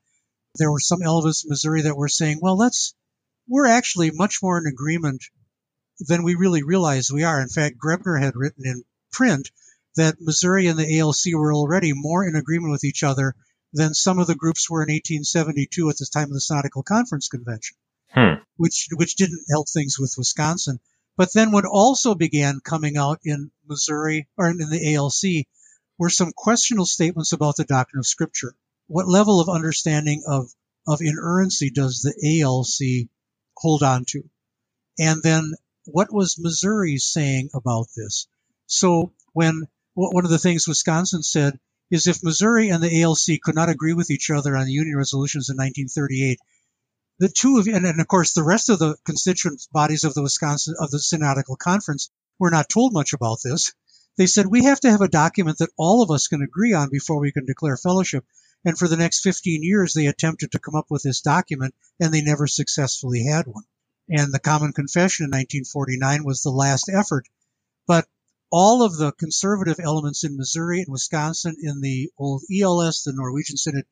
there were some elements in Missouri that were saying, well, let's, we're actually much more in agreement than we really realize we are. In fact, Graebner had written in print that Missouri and the ALC were already more in agreement with each other than some of the groups were in 1872 at the time of the Synodical Conference Convention, hmm. which which didn't help things with Wisconsin. But then what also began coming out in Missouri or in the ALC were some questionable statements about the doctrine of Scripture. What level of understanding of of inerrancy does the ALC hold on to? And then what was Missouri saying about this? So when one of the things Wisconsin said is if Missouri and the ALC could not agree with each other on the Union resolutions in 1938, the two of and, and of course the rest of the constituent bodies of the Wisconsin of the Synodical Conference were not told much about this. They said we have to have a document that all of us can agree on before we can declare fellowship. And for the next 15 years, they attempted to come up with this document, and they never successfully had one and the Common Confession in 1949 was the last effort. But all of the conservative elements in Missouri and Wisconsin in the old ELS, the Norwegian Synod,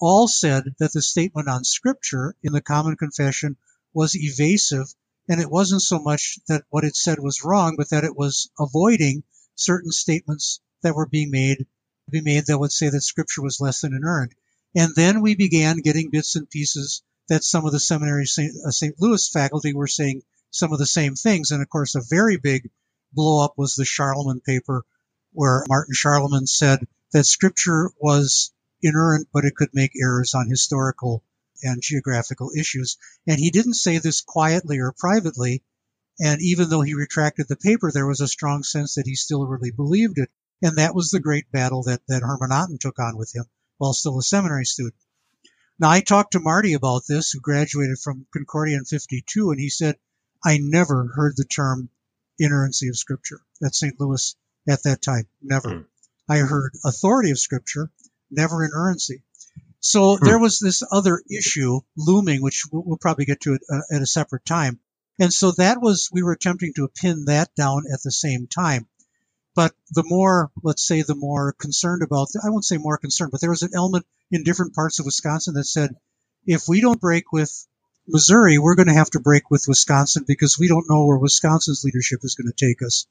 all said that the statement on Scripture in the Common Confession was evasive, and it wasn't so much that what it said was wrong, but that it was avoiding certain statements that were being made, be made that would say that Scripture was less than inerrant. And then we began getting bits and pieces that some of the seminary St. Uh. Louis faculty were saying some of the same things. And of course, a very big blow up was the Scharlemann paper, where Martin Scharlemann said that scripture was inerrant, but it could make errors on historical and geographical issues. And he didn't say this quietly or privately. And even though he retracted the paper, there was a strong sense that he still really believed it. And that was the great battle that, that Herman Otten took on with him while still a seminary student. Now, I talked to Marty about this, who graduated from Concordia in 52, and he said, I never heard the term inerrancy of Scripture at St. Louis at that time. Never. Hmm. I heard authority of Scripture, never inerrancy. So hmm. there was this other issue looming, which we'll, we'll probably get to it uh, at a separate time. And so that was, we were attempting to pin that down at the same time. But the more, let's say, the more concerned about, I won't say more concerned, but there was an element in different parts of Wisconsin that said, if we don't break with Missouri, we're going to have to break with Wisconsin because we don't know where Wisconsin's leadership is going to take us.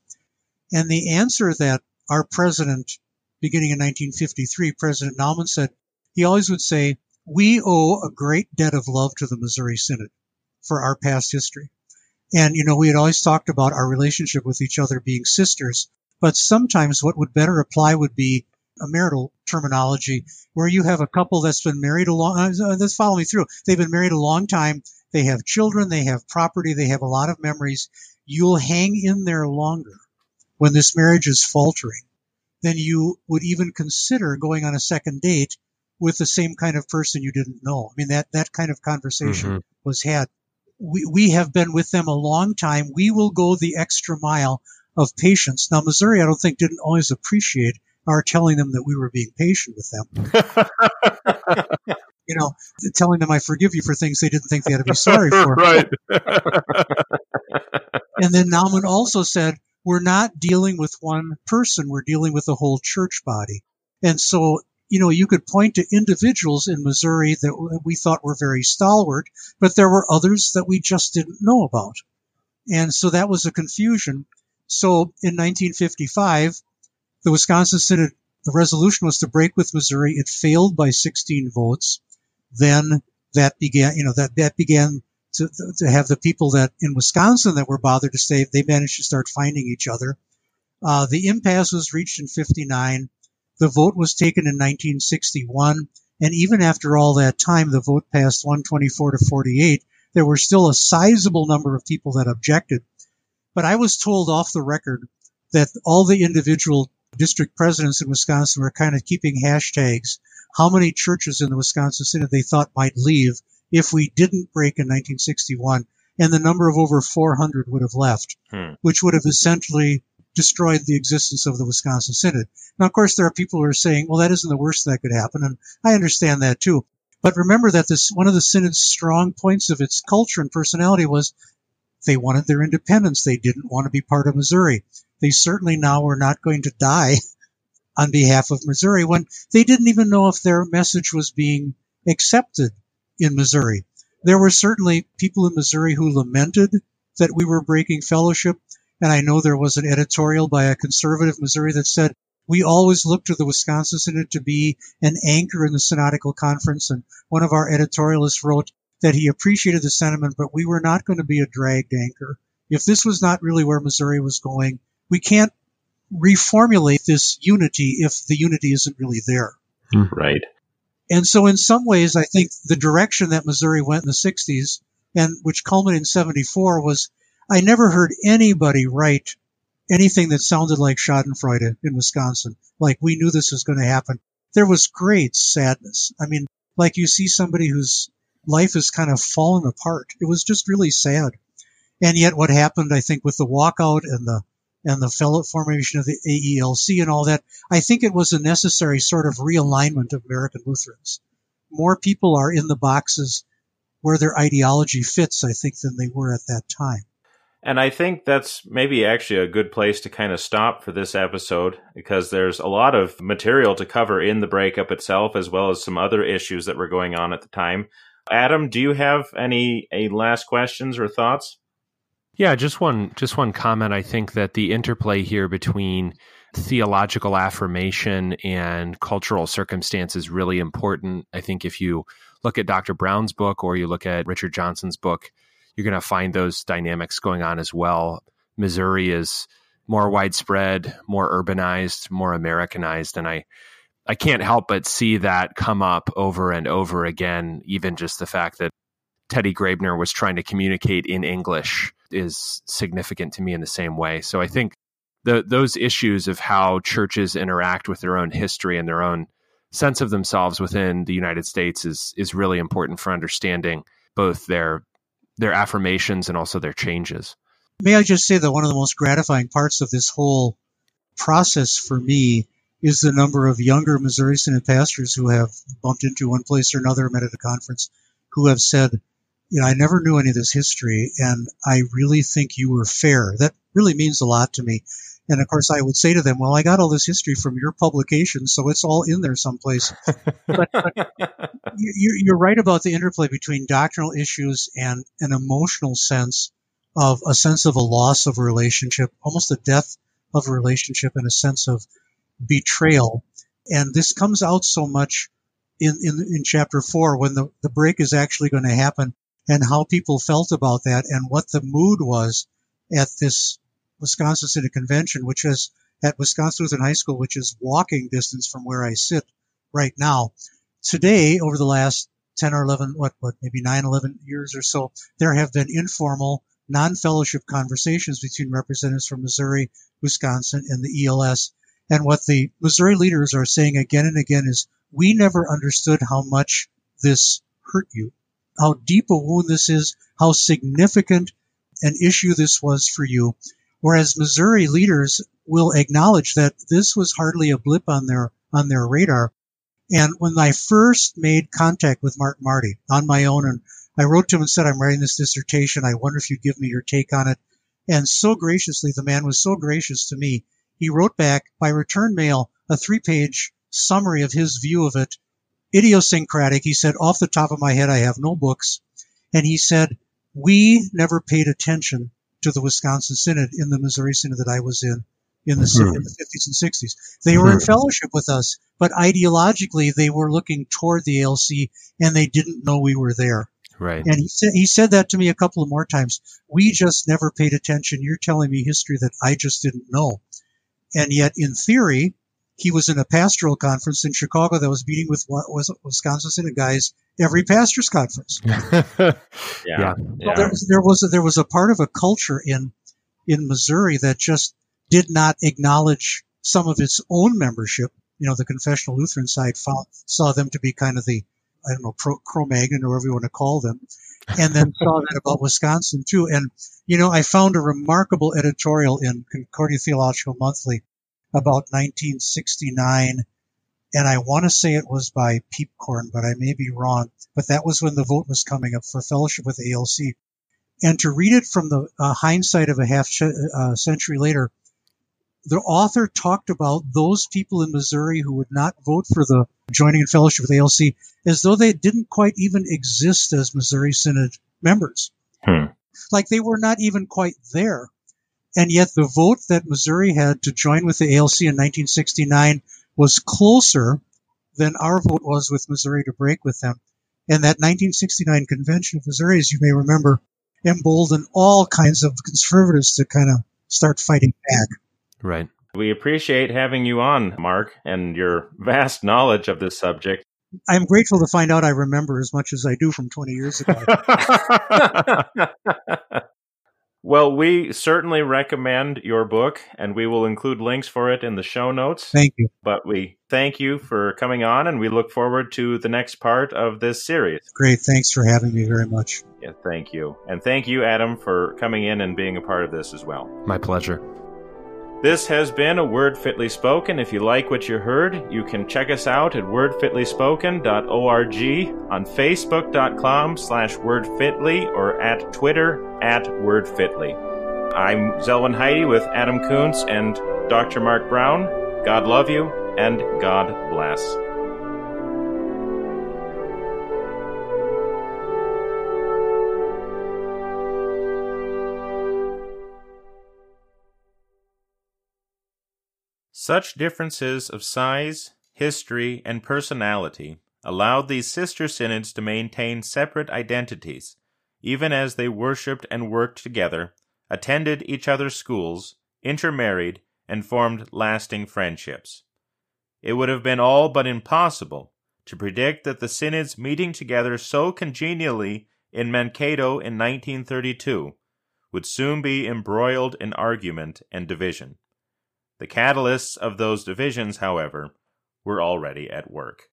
And the answer that our president, beginning in 1953, President Naumann said, he always would say, we owe a great debt of love to the Missouri Synod for our past history. And, you know, we had always talked about our relationship with each other being sisters. But sometimes what would better apply would be a marital terminology where you have a couple that's been married a long, uh, that's follow me through. They've been married a long time. They have children. They have property. They have a lot of memories. You'll hang in there longer when this marriage is faltering than you would even consider going on a second date with the same kind of person you didn't know. I mean, that, that kind of conversation mm-hmm. was had. We, we have been with them a long time. We will go the extra mile of patience. Now, Missouri, I don't think, didn't always appreciate our telling them that we were being patient with them. you know, telling them I forgive you for things they didn't think they had to be sorry for. right. and then Naumann also said, we're not dealing with one person, we're dealing with the whole church body. And so, you know, you could point to individuals in Missouri that we thought were very stalwart, but there were others that we just didn't know about. And so that was a confusion. So in 1955, the Wisconsin Synod, the resolution was to break with Missouri. It failed by 16 votes. Then that began, you know, that, that began to, to have the people that in Wisconsin that were bothered to stay, they managed to start finding each other. Uh, the impasse was reached in 59. The vote was taken in 1961. And even after all that time, the vote passed 124 to 48. There were still a sizable number of people that objected. But I was told off the record that all the individual district presidents in Wisconsin were kind of keeping hashtags how many churches in the Wisconsin Synod they thought might leave if we didn't break in 1961, and the number of over 400 would have left, hmm. which would have essentially destroyed the existence of the Wisconsin Synod. Now, of course, there are people who are saying, well, that isn't the worst that could happen, and I understand that too. But remember that this one of the Synod's strong points of its culture and personality was they wanted their independence. They didn't want to be part of Missouri. They certainly now were not going to die on behalf of Missouri when they didn't even know if their message was being accepted in Missouri. There were certainly people in Missouri who lamented that we were breaking fellowship. And I know there was an editorial by a conservative Missouri that said, we always look to the Wisconsin Synod to be an anchor in the synodical conference. And one of our editorialists wrote that he appreciated the sentiment, but we were not going to be a dragged anchor. If this was not really where Missouri was going, we can't reformulate this unity if the unity isn't really there. Hmm. Right. And so, in some ways, I think the direction that Missouri went in the 60s, and which culminated in 74, was I never heard anybody write anything that sounded like Schadenfreude in Wisconsin. Like we knew this was going to happen. There was great sadness. I mean, like you see somebody whose life has kind of fallen apart. It was just really sad. And yet, what happened, I think, with the walkout and the and the fellow formation of the AELC and all that, I think it was a necessary sort of realignment of American Lutherans. More people are in the boxes where their ideology fits, I think, than they were at that time. And I think that's maybe actually a good place to kind of stop for this episode because there's a lot of material to cover in the breakup itself, as well as some other issues that were going on at the time. Adam, do you have any, any last questions or thoughts? Yeah, just one just one comment. I think that the interplay here between theological affirmation and cultural circumstance is really important. I think if you look at Dr. Braun's book or you look at Richard Johnson's book, you're going to find those dynamics going on as well. Missouri is more widespread, more urbanized, more Americanized, and I I can't help but see that come up over and over again. Even just the fact that Teddy Graebner was trying to communicate in English is significant to me in the same way. So I think the, those issues of how churches interact with their own history and their own sense of themselves within the United States is is really important for understanding both their their affirmations and also their changes. May I just say that one of the most gratifying parts of this whole process for me is the number of younger Missouri Synod pastors who have bumped into one place or another, met at a conference, who have said, you know, I never knew any of this history, and I really think you were fair. That really means a lot to me. And of course, I would say to them, "Well, I got all this history from your publication, so it's all in there someplace." but, but you, are right about the interplay between doctrinal issues and an emotional sense of a sense of a loss of a relationship, almost a death of a relationship, and a sense of betrayal. And this comes out so much in in, in chapter four when the, the break is actually going to happen and how people felt about that and what the mood was at this Wisconsin Synod Convention, which is at Wisconsin Lutheran High School, which is walking distance from where I sit right now. Today, over the last 10 or 11, what, what, maybe 9, 11 years or so, there have been informal, non-fellowship conversations between representatives from Missouri, Wisconsin, and the ELS. And what the Missouri leaders are saying again and again is, we never understood how much this hurt you how deep a wound this is, how significant an issue this was for you. Whereas Missouri leaders will acknowledge that this was hardly a blip on their on their radar. And when I first made contact with Martin Marty on my own, and I wrote to him and said, I'm writing this dissertation. I wonder if you'd give me your take on it. And so graciously, the man was so gracious to me. He wrote back by return mail a three page summary of his view of it. Idiosyncratic. He said, off the top of my head, I have no books. And he said, we never paid attention to the Wisconsin Synod in the Missouri Synod that I was in in the, Hmm. in the 50s and 60s. They were in Hmm. fellowship with us, but ideologically they were looking toward the ALC and they didn't know we were there. Right. And he said, he said that to me a couple of more times. We just never paid attention. You're telling me history that I just didn't know. And yet, in theory, he was in a pastoral conference in Chicago that was meeting with was Wisconsin Synod guys every pastors conference. Yeah. Yeah. Yeah. Well, there, was, there was a, there was a part of a culture in in Missouri that just did not acknowledge some of its own membership. You know, the confessional Lutheran side found, saw them to be kind of the I don't know pro, Cro-Magnon or whatever you want to call them, and then saw that about Wisconsin too. And you know, I found a remarkable editorial in Concordia Theological Monthly about 1969 and I want to say it was by Piepkorn, but I may be wrong. But that was when the vote was coming up for fellowship with ALC. And to read it from the uh, hindsight of a half ch- uh, century later, the author talked about those people in Missouri who would not vote for the joining in fellowship with ALC as though they didn't quite even exist as Missouri Synod members. Hmm. Like they were not even quite there. And yet the vote that Missouri had to join with the ALC in 1969 was closer than our vote was with Missouri to break with them. And that 1969 convention of Missouri, as you may remember, emboldened all kinds of conservatives to kind of start fighting back. Right. We appreciate having you on, Mark, and your vast knowledge of this subject. I'm grateful to find out I remember as much as I do from 20 years ago. well, we certainly recommend your book, and we will include links for it in the show notes. Thank you. But we thank you for coming on, and we look forward to the next part of this series. Great. Thanks for having me very much. Yeah, thank you. And thank you, Adam, for coming in and being a part of this as well. My pleasure. This has been a Word Fitly Spoken. If you like what you heard, you can check us out at wordfitlyspoken.org, on facebook.com slash wordfitly, or at Twitter at wordfitly. I'm Zelwyn Heide with Adam Koontz and Dr. Mark Braun. God love you, and God bless. Such differences of size, history, and personality allowed these sister synods to maintain separate identities, even as they worshipped and worked together, attended each other's schools, intermarried, and formed lasting friendships. It would have been all but impossible to predict that the synods meeting together so congenially in Mankato in 1932 would soon be embroiled in argument and division. The catalysts of those divisions, however, were already at work.